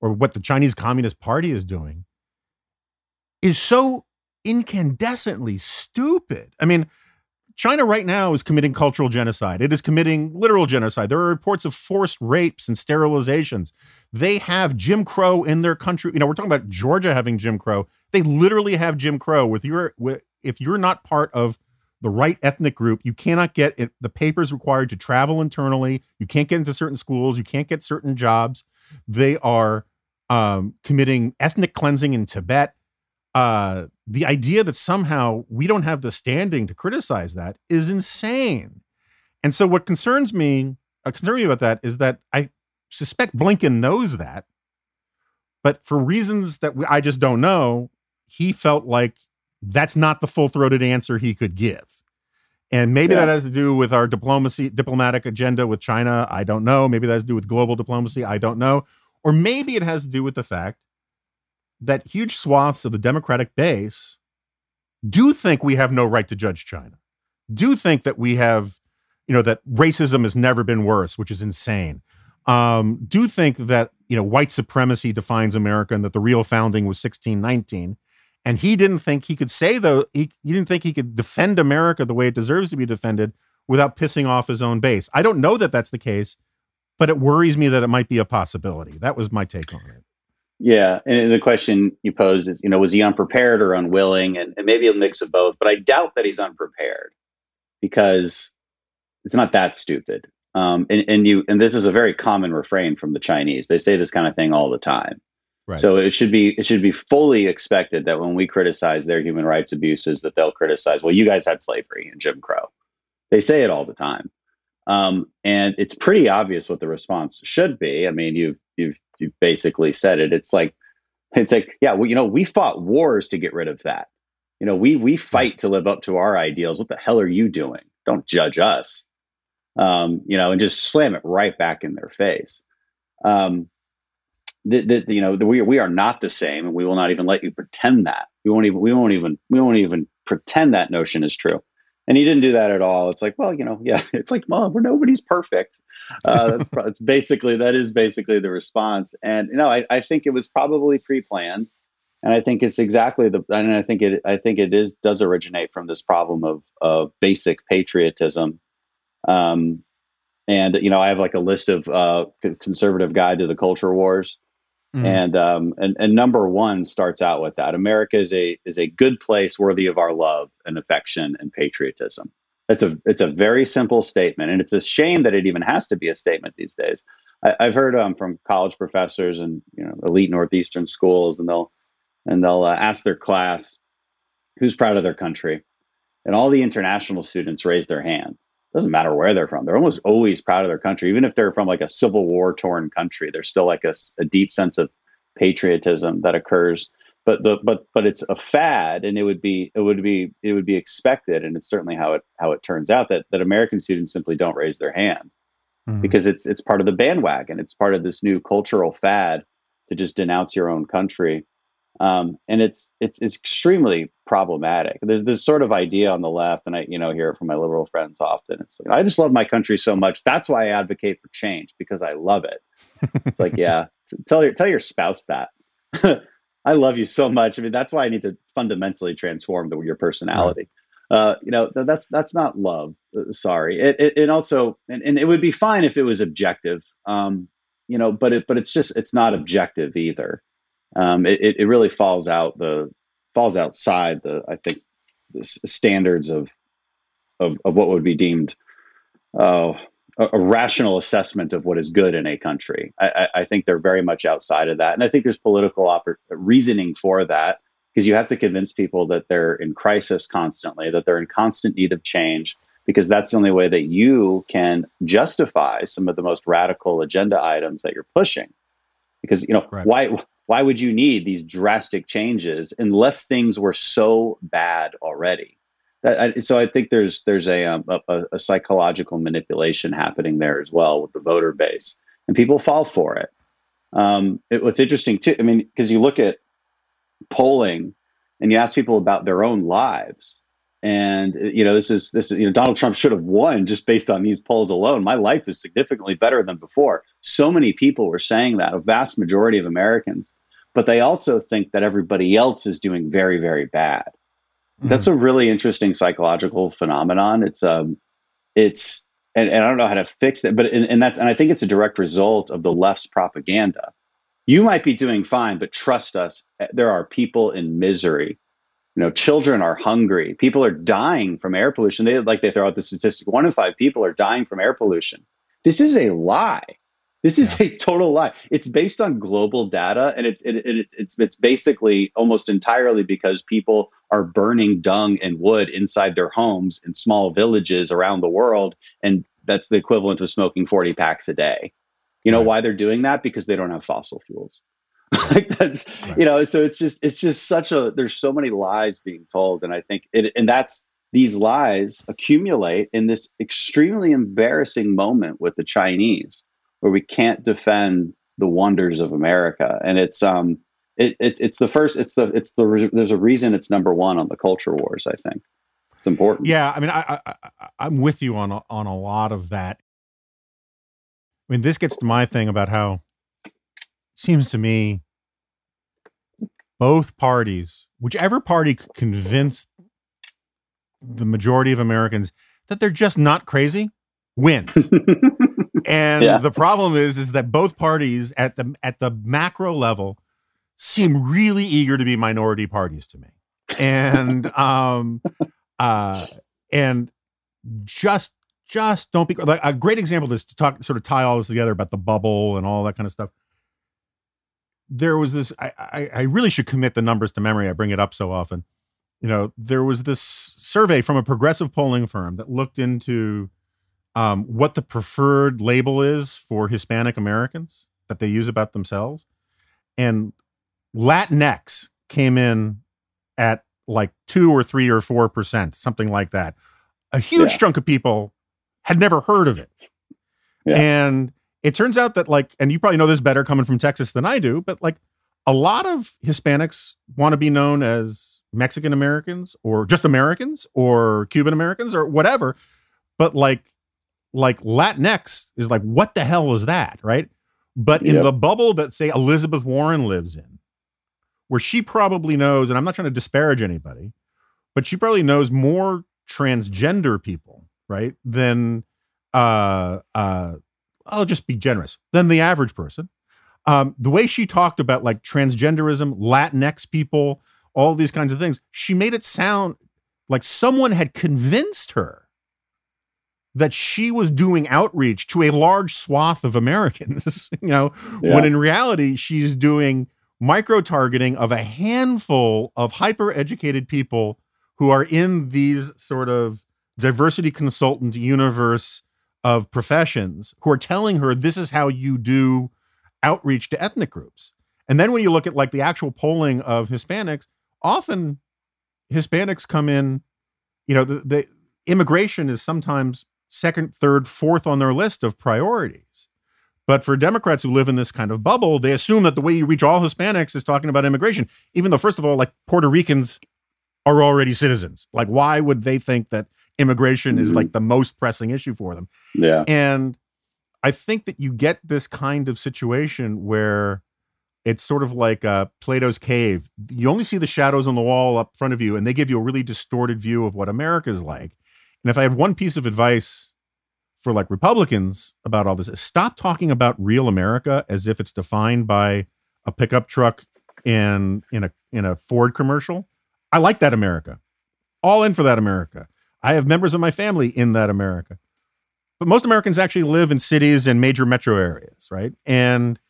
or what the Chinese Communist Party is doing is so incandescently stupid. I mean, China right now is committing cultural genocide. It is committing literal genocide. There are reports of forced rapes and sterilizations. They have Jim Crow in their country. You know, we're talking about Georgia having Jim Crow. They literally have Jim Crow. With your, with, if you're not part of the right ethnic group, you cannot get it, the papers required to travel internally. You can't get into certain schools. You can't get certain jobs. They are um, committing ethnic cleansing in Tibet. Uh, the idea that somehow we don't have the standing to criticize that is insane. And so, what concerns me, uh, concerns me about that is that I suspect Blinken knows that, but for reasons that we, I just don't know, he felt like that's not the full throated answer he could give. And maybe yeah. that has to do with our diplomacy, diplomatic agenda with China. I don't know. Maybe that has to do with global diplomacy. I don't know. Or maybe it has to do with the fact that huge swaths of the Democratic base do think we have no right to judge China, do think that we have, you know, that racism has never been worse, which is insane. Um, do think that, you know, white supremacy defines America and that the real founding was 1619. And he didn't think he could say, though, he, he didn't think he could defend America the way it deserves to be defended without pissing off his own base. I don't know that that's the case, but it worries me that it might be a possibility. That was my take on it. Yeah, and the question you posed is, you know, was he unprepared or unwilling, and, and maybe a mix of both. But I doubt that he's unprepared because it's not that stupid. Um, and, and you and this is a very common refrain from the Chinese. They say this kind of thing all the time. Right. So it should be it should be fully expected that when we criticize their human rights abuses, that they'll criticize. Well, you guys had slavery and Jim Crow. They say it all the time, um, and it's pretty obvious what the response should be. I mean, you've you've you've basically said it. It's like it's like yeah, well, you know, we fought wars to get rid of that. You know, we we fight to live up to our ideals. What the hell are you doing? Don't judge us. Um, you know, and just slam it right back in their face. Um, the, you know, we we are not the same, and we will not even let you pretend that. We won't even we won't even we won't even pretend that notion is true and he didn't do that at all. It's like, well, you know, yeah, it's like, mom, we're nobody's perfect. Uh, that's it's basically that is basically the response. And you know, I, I think it was probably pre-planned, and I think it's exactly the. And I think it I think it is does originate from this problem of of basic patriotism. Um, and you know, I have like a list of uh, conservative guide to the culture wars. Mm-hmm. And um and, and number one starts out with that. America is a is a good place worthy of our love and affection and patriotism. It's a it's a very simple statement, and it's a shame that it even has to be a statement these days. I, have heard um, from college professors and you know elite northeastern schools, and they'll and they'll uh, ask their class who's proud of their country, and all the international students raise their hands doesn't matter where they're from. They're almost always proud of their country, even if they're from like a civil war torn country. There's still like a, a, deep sense of patriotism that occurs. But the but but it's a fad, and it would be it would be it would be expected, and it's certainly how it how it turns out that that American students simply don't raise their hand mm-hmm. because it's it's part of the bandwagon. It's part of this new cultural fad to just denounce your own country um, and it's, it's it's extremely problematic. There's this sort of idea on the left, and I you know hear it from my liberal friends often. It's like I just love my country so much. That's why I advocate for change because I love it. it's like yeah, tell your tell your spouse that. I love you so much. I mean, that's why I need to fundamentally transform the, your personality. Right. Uh, you know, that's that's not love. Uh, sorry. It, it, it also and, and, it would be fine if it was objective. Um, you know, but it but it's just it's not objective either um, it, it really falls out the falls outside the I think the standards of of, of what would be deemed uh, a, a, rational assessment of what is good in a country. I, I, think they're very much outside of that, and I think there's political oper- reasoning for that because you have to convince people that they're in crisis constantly, that they're in constant need of change, because that's the only way that you can justify some of the most radical agenda items that you're pushing. Because you know right. why why would you need these drastic changes unless things were so bad already? That, so I think there's there's a, um, a, a psychological manipulation happening there as well with the voter base, and people fall for it. Um, it what's interesting too, I mean, because you look at polling and you ask people about their own lives, and uh, you know, this is this is you know, Donald Trump should have won just based on these polls alone. My life is significantly better than before. So many people were saying that, a vast majority of Americans, but they also think that everybody else is doing very, very bad. Mm-hmm. that's a really interesting psychological phenomenon. It's um, it's and, and I don't know how to fix it, but and, and that's and I think it's a direct result of the left's propaganda. You might be doing fine, but trust us, eh, there are people in misery. You know, children are hungry. People are dying from air pollution. They like they throw out the statistic: one in five people are dying from air pollution. This is a lie. This is yeah. a total lie. It's based on global data, and it's it, it, it's it's basically almost entirely because people are burning dung and wood inside their homes in small villages around the world, and that's the equivalent of smoking forty packs a day. You know right. why they're doing that? Because they don't have fossil fuels. like that's right. you know, so it's just it's just such a there's so many lies being told, and I think it and that's these lies accumulate in this extremely embarrassing moment with the Chinese where we can't defend the wonders of America. And it's um it, it it's the first it's the it's the there's a reason it's number one on the culture wars. I think it's important. Yeah, I mean, I, I I'm with you on on a lot of that. I mean, this gets to my thing about how seems to me both parties, whichever party could convince the majority of Americans that they're just not crazy, wins. and yeah. the problem is is that both parties at the at the macro level seem really eager to be minority parties to me. And um uh and just just don't be like a great example is to talk sort of tie all this together about the bubble and all that kind of stuff. There was this I, I, I really should commit the numbers to memory. I bring it up so often. You know, there was this survey from a progressive polling firm that looked into um, what the preferred label is for Hispanic Americans that they use about themselves. And Latinx came in at like two or three or four percent, something like that. A huge yeah. chunk of people had never heard of it. Yeah. And it turns out that, like, and you probably know this better coming from Texas than I do, but like a lot of Hispanics want to be known as Mexican Americans or just Americans or Cuban Americans or whatever. But like like Latinx is like, what the hell is that? Right. But in yep. the bubble that, say, Elizabeth Warren lives in, where she probably knows, and I'm not trying to disparage anybody, but she probably knows more transgender people, right, than, uh, uh, I'll just be generous, than the average person. Um, the way she talked about like transgenderism, Latinx people, all these kinds of things, she made it sound like someone had convinced her that she was doing outreach to a large swath of Americans, you know, yeah. when in reality she's doing micro targeting of a handful of hyper educated people who are in these sort of diversity consultant universe of professions who are telling her this is how you do outreach to ethnic groups. And then when you look at like the actual polling of Hispanics, often Hispanics come in, you know, the, the immigration is sometimes second, third, fourth on their list of priorities. But for Democrats who live in this kind of bubble, they assume that the way you reach all Hispanics is talking about immigration, even though, first of all, like Puerto Ricans are already citizens. Like, why would they think that immigration is like the most pressing issue for them? Yeah. And I think that you get this kind of situation where it's sort of like uh, Plato's cave. You only see the shadows on the wall up front of you, and they give you a really distorted view of what America is like. And if I had one piece of advice for like Republicans about all this, is stop talking about real America as if it's defined by a pickup truck and in a in a Ford commercial. I like that America. All in for that America. I have members of my family in that America. But most Americans actually live in cities and major metro areas, right? And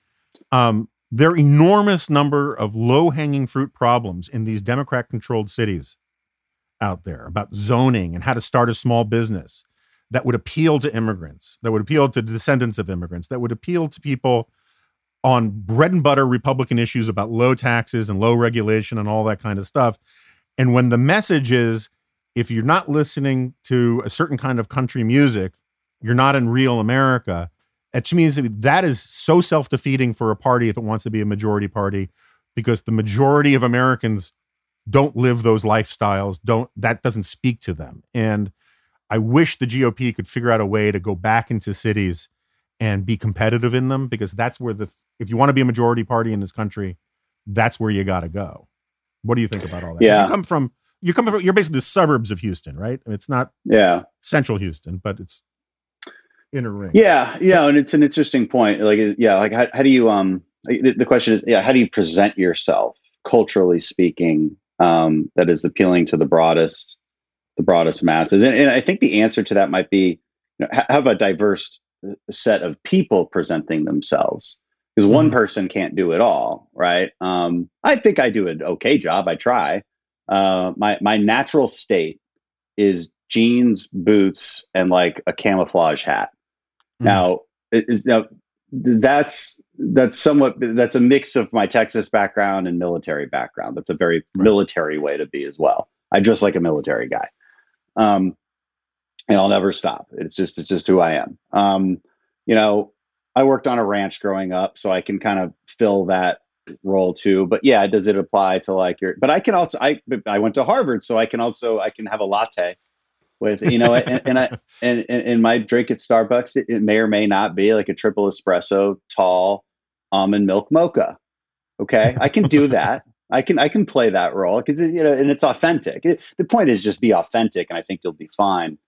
um, there are enormous number of low-hanging fruit problems in these Democrat controlled cities out there about zoning and how to start a small business that would appeal to immigrants, that would appeal to descendants of immigrants, that would appeal to people on bread and butter Republican issues about low taxes and low regulation and all that kind of stuff. And when the message is, if you're not listening to a certain kind of country music, you're not in real America. It means that is so self defeating for a party if it wants to be a majority party, because the majority of Americans don't live those lifestyles don't that doesn't speak to them. And i wish the gop could figure out a way to go back into cities and be competitive in them because that's where the if you want to be a majority party in this country that's where you got to go. What do you think about all that? Yeah you come from you come from you're basically the suburbs of Houston, right? I mean, it's not yeah central Houston, but it's inner ring. Yeah, yeah, and it's an interesting point. Like, yeah, like how, how do you um the, the question is yeah how do you present yourself culturally speaking um, that is appealing to the broadest the broadest masses and, and i think the answer to that might be you know, have a diverse set of people presenting themselves because one mm-hmm. person can't do it all right um, i think i do an okay job i try uh, my my natural state is jeans boots and like a camouflage hat mm-hmm. now is now that's that's somewhat that's a mix of my Texas background and military background. That's a very right. military way to be as well. I dress like a military guy, um, and I'll never stop. It's just it's just who I am. Um, you know, I worked on a ranch growing up, so I can kind of fill that role too. But yeah, does it apply to like your? But I can also I I went to Harvard, so I can also I can have a latte with you know and, and i and, and my drink at starbucks it, it, may or may not be like a triple espresso tall almond milk mocha okay i can do that i can i can play that role because you know and it's authentic it, the point is just be authentic and i think you'll be fine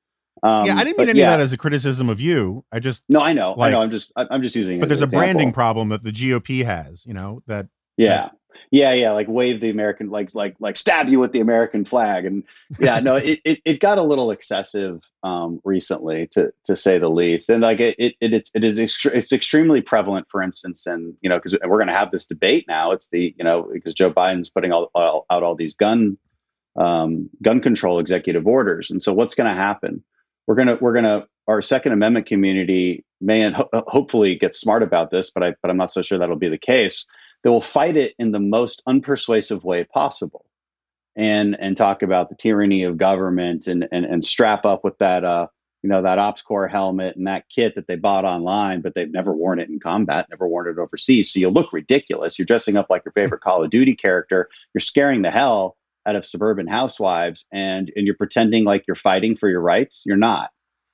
um, yeah, I didn't mean any yeah. of that as a criticism of you. I just no, I know, like, I know. I'm just, I'm just using. But there's a branding problem that the GOP has. You know that. Yeah, that yeah, yeah, like wave the American, like like like stab you with the American flag, and yeah, no, it, it, it got a little excessive um, recently, to to say the least, and like it it, it it's it is it's extremely prevalent, for instance, and you know because we're going to have this debate now. It's the you know because Joe Biden's putting all, all out all these gun um, gun control executive orders, and so what's going to happen? We're gonna we're gonna our Second Amendment community may and ho- hopefully get smart about this, but I but I'm not so sure that'll be the case. They will fight it in the most unpersuasive way possible and and talk about the tyranny of government and and, and strap up with that uh you know that Ops-Core helmet and that kit that they bought online but they've never worn it in combat never worn it overseas. So you look ridiculous. You're dressing up like your favorite call of duty character. You're scaring the hell out of suburban housewives and and you're pretending like you're fighting for your rights you're not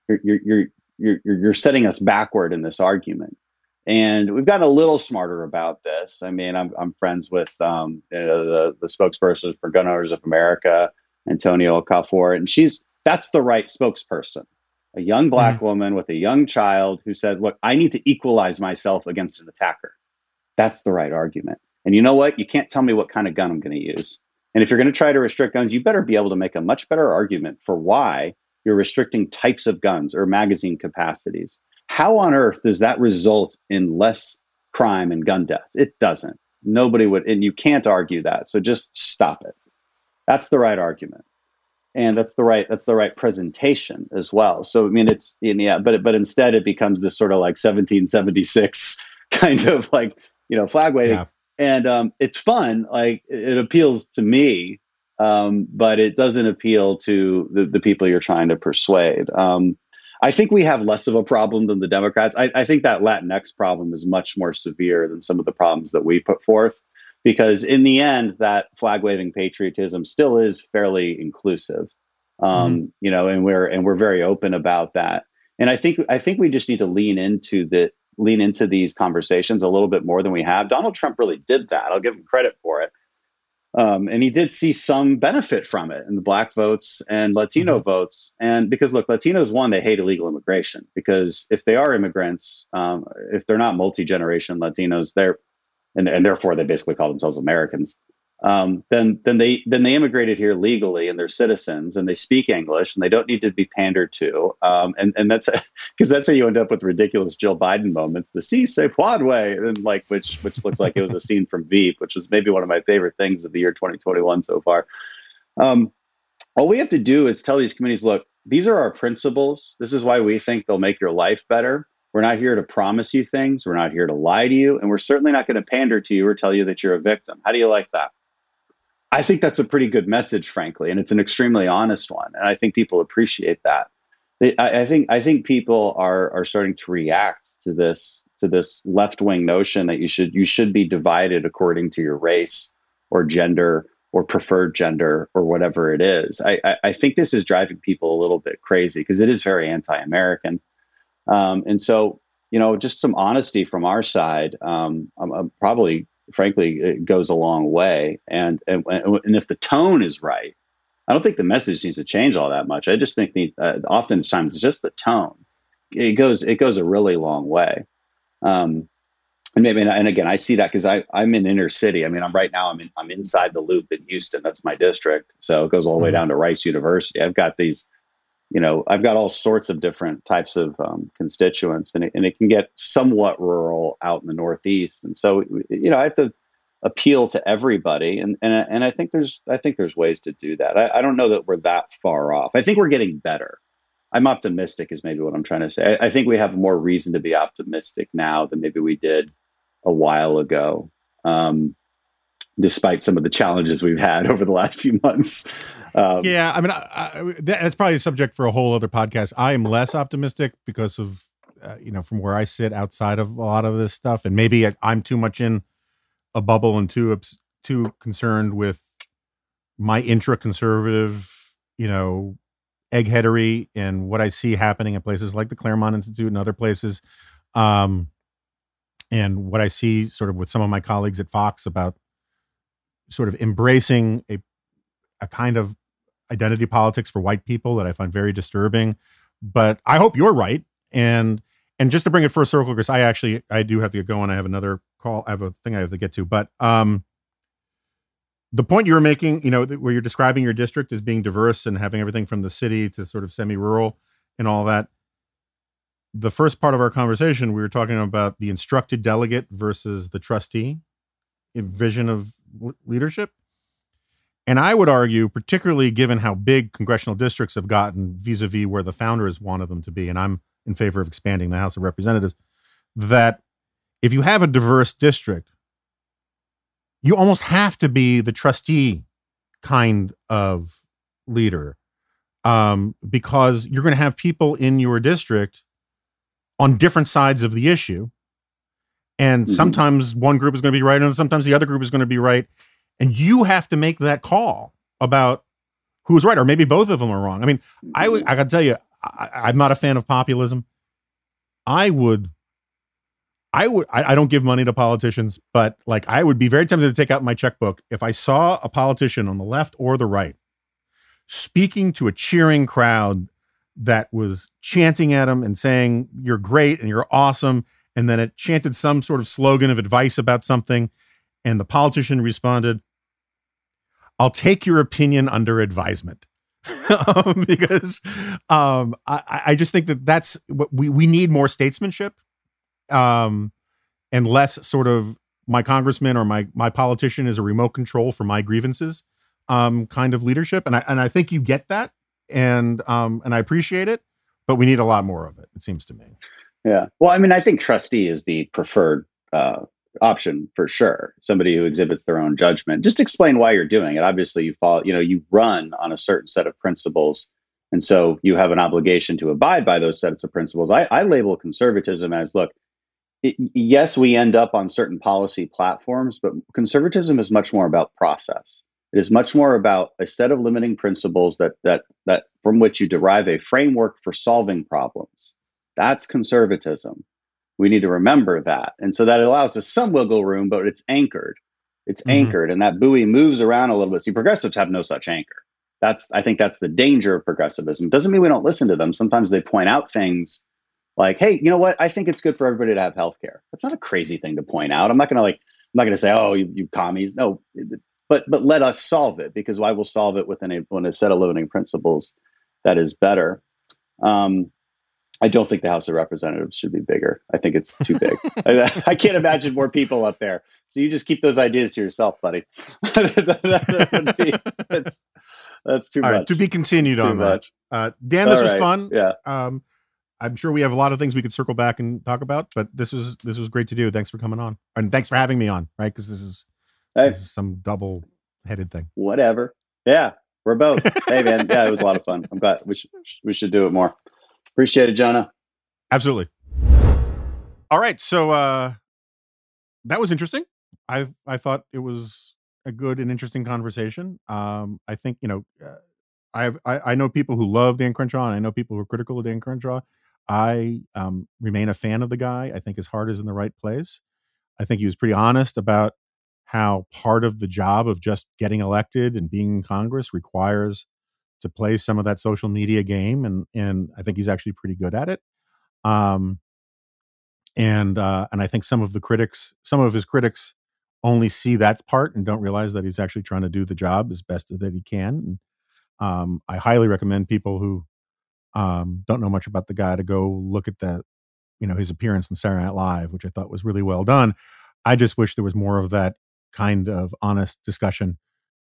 you're you're you're you're, you're setting us backward in this argument and we've gotten a little smarter about this. I mean, I'm, I'm friends with um, you know, the, the spokesperson for Gun Owners of America, Antonia Okafor, and she's that's the right spokesperson. A young black mm-hmm. woman with a young child who said, Look, I need to equalize myself against an attacker. That's the right argument. And you know what? You can't tell me what kind of gun I'm going to use. And if you're going to try to restrict guns, you better be able to make a much better argument for why you're restricting types of guns or magazine capacities. How on earth does that result in less crime and gun deaths? It doesn't. Nobody would, and you can't argue that. So just stop it. That's the right argument, and that's the right that's the right presentation as well. So I mean, it's in yeah, but but instead it becomes this sort of like 1776 kind of like you know flag waving, yeah. And um, it's fun. Like it appeals to me, um, but it doesn't appeal to the, the people you're trying to persuade. Um, I think we have less of a problem than the Democrats. I, I, think that Latinx problem is much more severe than some of the problems that we put forth, because in the end, that flag waving patriotism still is fairly inclusive, um, mm-hmm. you know, and we're and we're very open about that. And I think I think we just need to lean into the lean into these conversations a little bit more than we have. Donald Trump really did that. I'll give him credit for it. Um, and he did see some benefit from it in the black votes and Latino mm-hmm. votes. And because look, Latinos, one, they hate illegal immigration because if they are immigrants, um, if they're not multi generation Latinos, they're, and, and therefore they basically call themselves Americans um, then then they then they immigrated here legally and they're citizens and they speak English and they don't need to be pandered to. Um, and and that's because that's how you end up with ridiculous Jill Biden moments. The "Si se way," and like which which looks like it was a scene from Veep, which was maybe one of my favorite things of the year 2021 so far. Um, all we have to do is tell these communities, look, these are our principles. This is why we think they'll make your life better. We're not here to promise you things. We're not here to lie to you. And we're certainly not going to pander to you or tell you that you're a victim. How do you like that? I think that's a pretty good message, frankly, and it's an extremely honest one, and I think people appreciate that. I, I think I think people are are starting to react to this to this left wing notion that you should you should be divided according to your race or gender or preferred gender or whatever it is. I, I, I think this is driving people a little bit crazy because it is very anti-American, um, and so you know just some honesty from our side. Um, I'm, I'm probably frankly, it goes a long way. And, and, and if the tone is right, I don't think the message needs to change all that much. I just think the, uh, oftentimes it's just the tone. It goes it goes a really long way. Um, and maybe and again I see that because I I'm in inner city. I mean I'm right now I'm in I'm inside the loop in Houston. That's my district. So it goes all the way mm-hmm. down to Rice University. I've got these, you know, I've got all sorts of different types of um, constituents, and it, and it can get somewhat rural out in the Northeast. And so you know I have to appeal to everybody and and and I think there's I think there's ways to do that. I, I, don't know that we're that far off. I think we're getting better. I'm optimistic is maybe what I'm trying to say. I, I think we have more reason to be optimistic now than maybe we did a while ago. Um, despite some of the challenges we've had over the last few months. Um, yeah, I mean, I, I, that's probably a subject for a whole other podcast. I am less optimistic because of, uh, you know, from where I sit outside of a lot of this stuff, and maybe I, I'm too much in a bubble and too too concerned with my intra conservative, you know, eggheadery and what I see happening in places like the Claremont Institute and other places, um, and what I see sort of with some of my colleagues at Fox about sort of embracing a a kind of identity politics for white people that I find very disturbing. But I hope you're right. And and just to bring it full circle, because I actually I do have to get going. I have another call. I have a thing I have to get to, but um, the point you were making, you know, where you're describing your district as being diverse and having everything from the city to sort of semi-rural and all that. The first part of our conversation, we were talking about the instructed delegate versus the trustee vision of leadership. And I would argue, particularly given how big congressional districts have gotten vis-a-vis where the founders wanted them to be, and I'm in favor of expanding the House of Representatives, that if you have a diverse district, you almost have to be the trustee kind of leader um, because you're going to have people in your district on different sides of the issue. And mm-hmm. sometimes one group is going to be right, and sometimes the other group is going to be right. And you have to make that call about who's right, or maybe both of them are wrong. I mean, I, mm-hmm. I got to tell you, I, I'm not a fan of populism. I would I would I, I, don't give money to politicians, but like I would be very tempted to take out my checkbook if I saw a politician on the left or the right speaking to a cheering crowd that was chanting at him and saying, You're great and you're awesome. And then it chanted some sort of slogan of advice about something. And the politician responded, I'll take your opinion under advisement. um, because um, I, I just think that that's what we, we need more statesmanship um, and less sort of my congressman or my my politician is a remote control for my grievances um, kind of leadership. And I and I think you get that, and um, and I appreciate it, but we need a lot more of it. It seems to me. Yeah. Well, I mean, I think trustee is the preferred uh, option for sure. Somebody who exhibits their own judgment. Just explain why you're doing it. Obviously, you follow. You know, you run on a certain set of principles. And so you have an obligation to abide by those sets of principles. I, I label conservatism as look, it, yes, we end up on certain policy platforms, but conservatism is much more about process. It is much more about a set of limiting principles that that that from which you derive a framework for solving problems. That's conservatism. We need to remember that, and so that allows us some wiggle room, but it's anchored. It's mm-hmm. anchored, and that buoy moves around a little bit. See, progressives have no such anchor. That's I think that's the danger of progressivism. Doesn't mean we don't listen to them. Sometimes they point out things like, hey, you know what? I think it's good for everybody to have health care. That's not a crazy thing to point out. I'm not going to like, I'm not going to say, oh, you, you commies. No, but but let us solve it because I will solve it within a, within a set of limiting principles that is better. Um, I don't think the House of Representatives should be bigger. I think it's too big. I, I, can't imagine more people up there. So you just keep those ideas to yourself, buddy. that's, that's, too All much. Right, to be continued on that. Uh, Dan, this All was right. fun. Yeah. Um, I'm sure we have a lot of things we could circle back and talk about, but this was this was great to do. Thanks for coming on, and thanks for having me on. Right, because this is hey. this is some double headed thing. Whatever. Yeah, we're both. hey man, yeah, it was a lot of fun. I'm glad we should we should do it more. Appreciate it, Jonah. Absolutely. All right, so uh that was interesting. I I thought it was a good and interesting conversation. Um, I think you know. Uh, I, have, I I know people who love Dan Crenshaw, and I know people who are critical of Dan Crenshaw. I um, remain a fan of the guy. I think his heart is in the right place. I think he was pretty honest about how part of the job of just getting elected and being in Congress requires to play some of that social media game, and and I think he's actually pretty good at it. Um, and uh, and I think some of the critics, some of his critics, only see that part and don't realize that he's actually trying to do the job as best that he can. And, um, I highly recommend people who um, don't know much about the guy to go look at that, you know, his appearance in Saturday Night Live, which I thought was really well done. I just wish there was more of that kind of honest discussion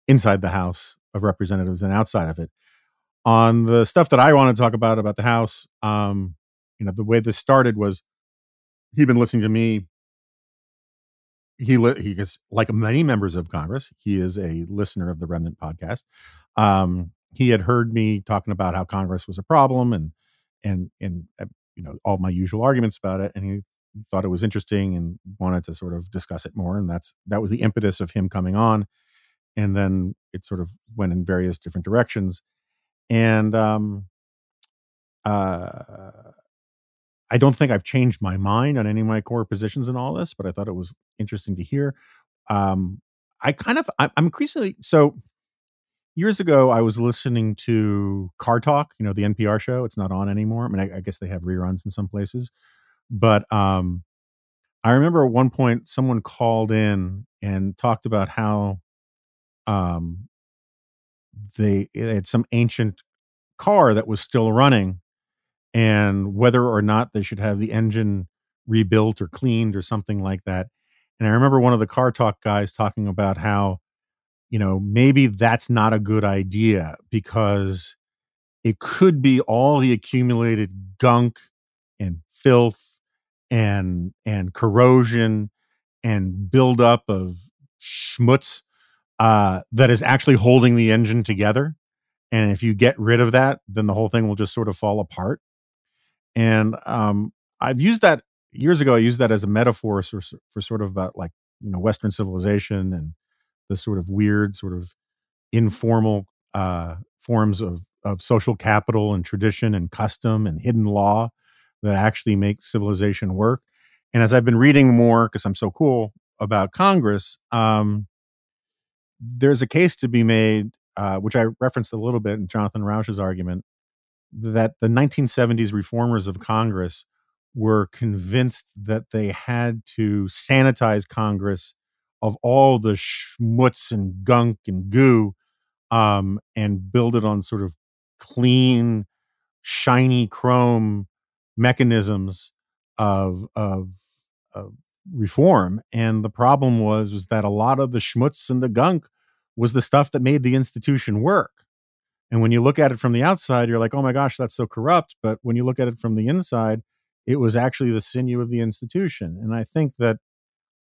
inside the House of Representatives and outside of it. On the stuff that I want to talk about about the House, um, you know, the way this started was he'd been listening to me. He li- he is like many members of Congress. He is a listener of the Remnant podcast. Um, he had heard me talking about how Congress was a problem and and and uh, you know all my usual arguments about it, and he thought it was interesting and wanted to sort of discuss it more. And that's that was the impetus of him coming on. And then it sort of went in various different directions. And um, uh, I don't think I've changed my mind on any of my core positions in all this, but I thought it was interesting to hear. Um, I kind of, I, I'm increasingly so. Years ago, I was listening to Car Talk, you know, the NPR show. It's not on anymore. I mean, I, I guess they have reruns in some places, but um, I remember at one point someone called in and talked about how um, they, had some ancient car that was still running and whether or not they should have the engine rebuilt or cleaned or something like that. And I remember one of the car talk guys talking about how, you know, maybe that's not a good idea because it could be all the accumulated gunk and filth and and corrosion and buildup of schmutz uh, that is actually holding the engine together. And if you get rid of that, then the whole thing will just sort of fall apart and um, I've used that years ago. I used that as a metaphor for, for sort of about like you know Western civilization and the sort of weird, sort of informal uh, forms of of social capital and tradition and custom and hidden law that actually make civilization work. And as I've been reading more, because I'm so cool about Congress, um, there's a case to be made, uh, which I referenced a little bit in Jonathan Rauch's argument, that the 1970s reformers of Congress were convinced that they had to sanitize Congress of all the schmutz and gunk and goo um, and build it on sort of clean, shiny chrome mechanisms of, of, of reform. And the problem was, was that a lot of the schmutz and the gunk was the stuff that made the institution work. And when you look at it from the outside, you're like, oh my gosh, that's so corrupt. But when you look at it from the inside, it was actually the sinew of the institution. And I think that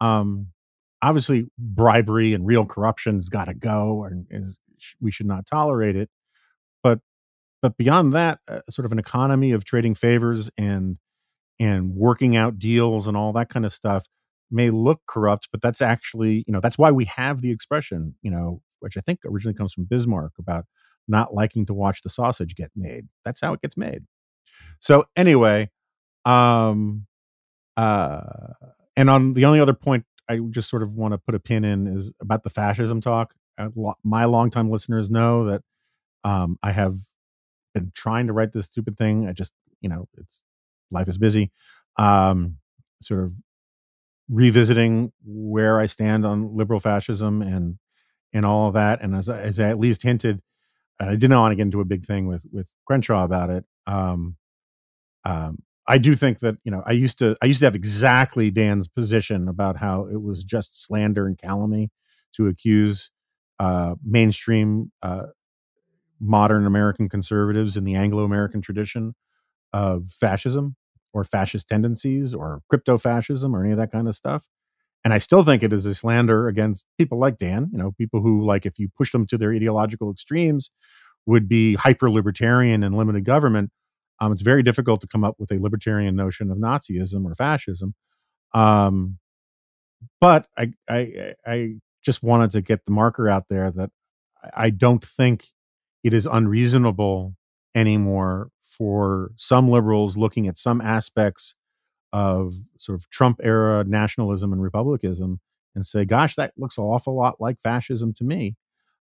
um, obviously bribery and real corruption's got to go, and, we should not tolerate it. But but beyond that, uh, sort of an economy of trading favors and and working out deals and all that kind of stuff may look corrupt, but that's actually you know that's why we have the expression you know which I think originally comes from Bismarck about not liking to watch the sausage get made. That's how it gets made. So anyway, um, uh, and on the only other point I just sort of want to put a pin in is about the fascism talk. My longtime listeners know that um, I have been trying to write this stupid thing. I just, you know, it's life is busy. Um, sort of revisiting where I stand on liberal fascism and and all of that. And as as I at least hinted, I didn't want to get into a big thing with with Crenshaw about it. Um, um, I do think that you know I used to I used to have exactly Dan's position about how it was just slander and calumny to accuse uh, mainstream uh, modern American conservatives in the Anglo American tradition of fascism or fascist tendencies or crypto fascism or any of that kind of stuff. And I still think it is a slander against people like Dan, you know, people who, like, if you push them to their ideological extremes, would be hyper libertarian and limited government. Um, it's very difficult to come up with a libertarian notion of Nazism or fascism. Um, but I, I, I just wanted to get the marker out there that I don't think it is unreasonable anymore for some liberals looking at some aspects of sort of Trump era nationalism and republicanism and say, gosh, that looks an awful lot like fascism to me.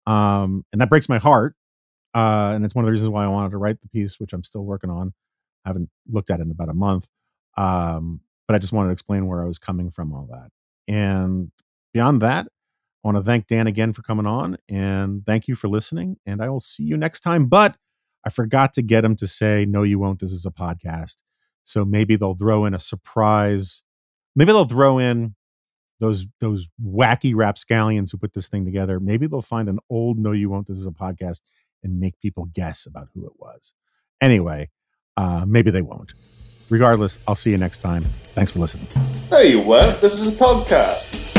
Um, and that breaks my heart uh, and it's one of the reasons why I wanted to write the piece, which I'm still working on. I haven't looked at it in about a month, um, but I just wanted to explain where I was coming from, all that. And beyond that, I want to thank Dan again for coming on, and thank you for listening. And I will see you next time. But I forgot to get him to say, "No, you won't. This is a podcast." So maybe they'll throw in a surprise. Maybe they'll throw in those those wacky rapscallions who put this thing together. Maybe they'll find an old "No, you won't. This is a podcast." and make people guess about who it was. Anyway, uh, maybe they won't. Regardless, I'll see you next time. Thanks for listening. No, you won't. This is a podcast.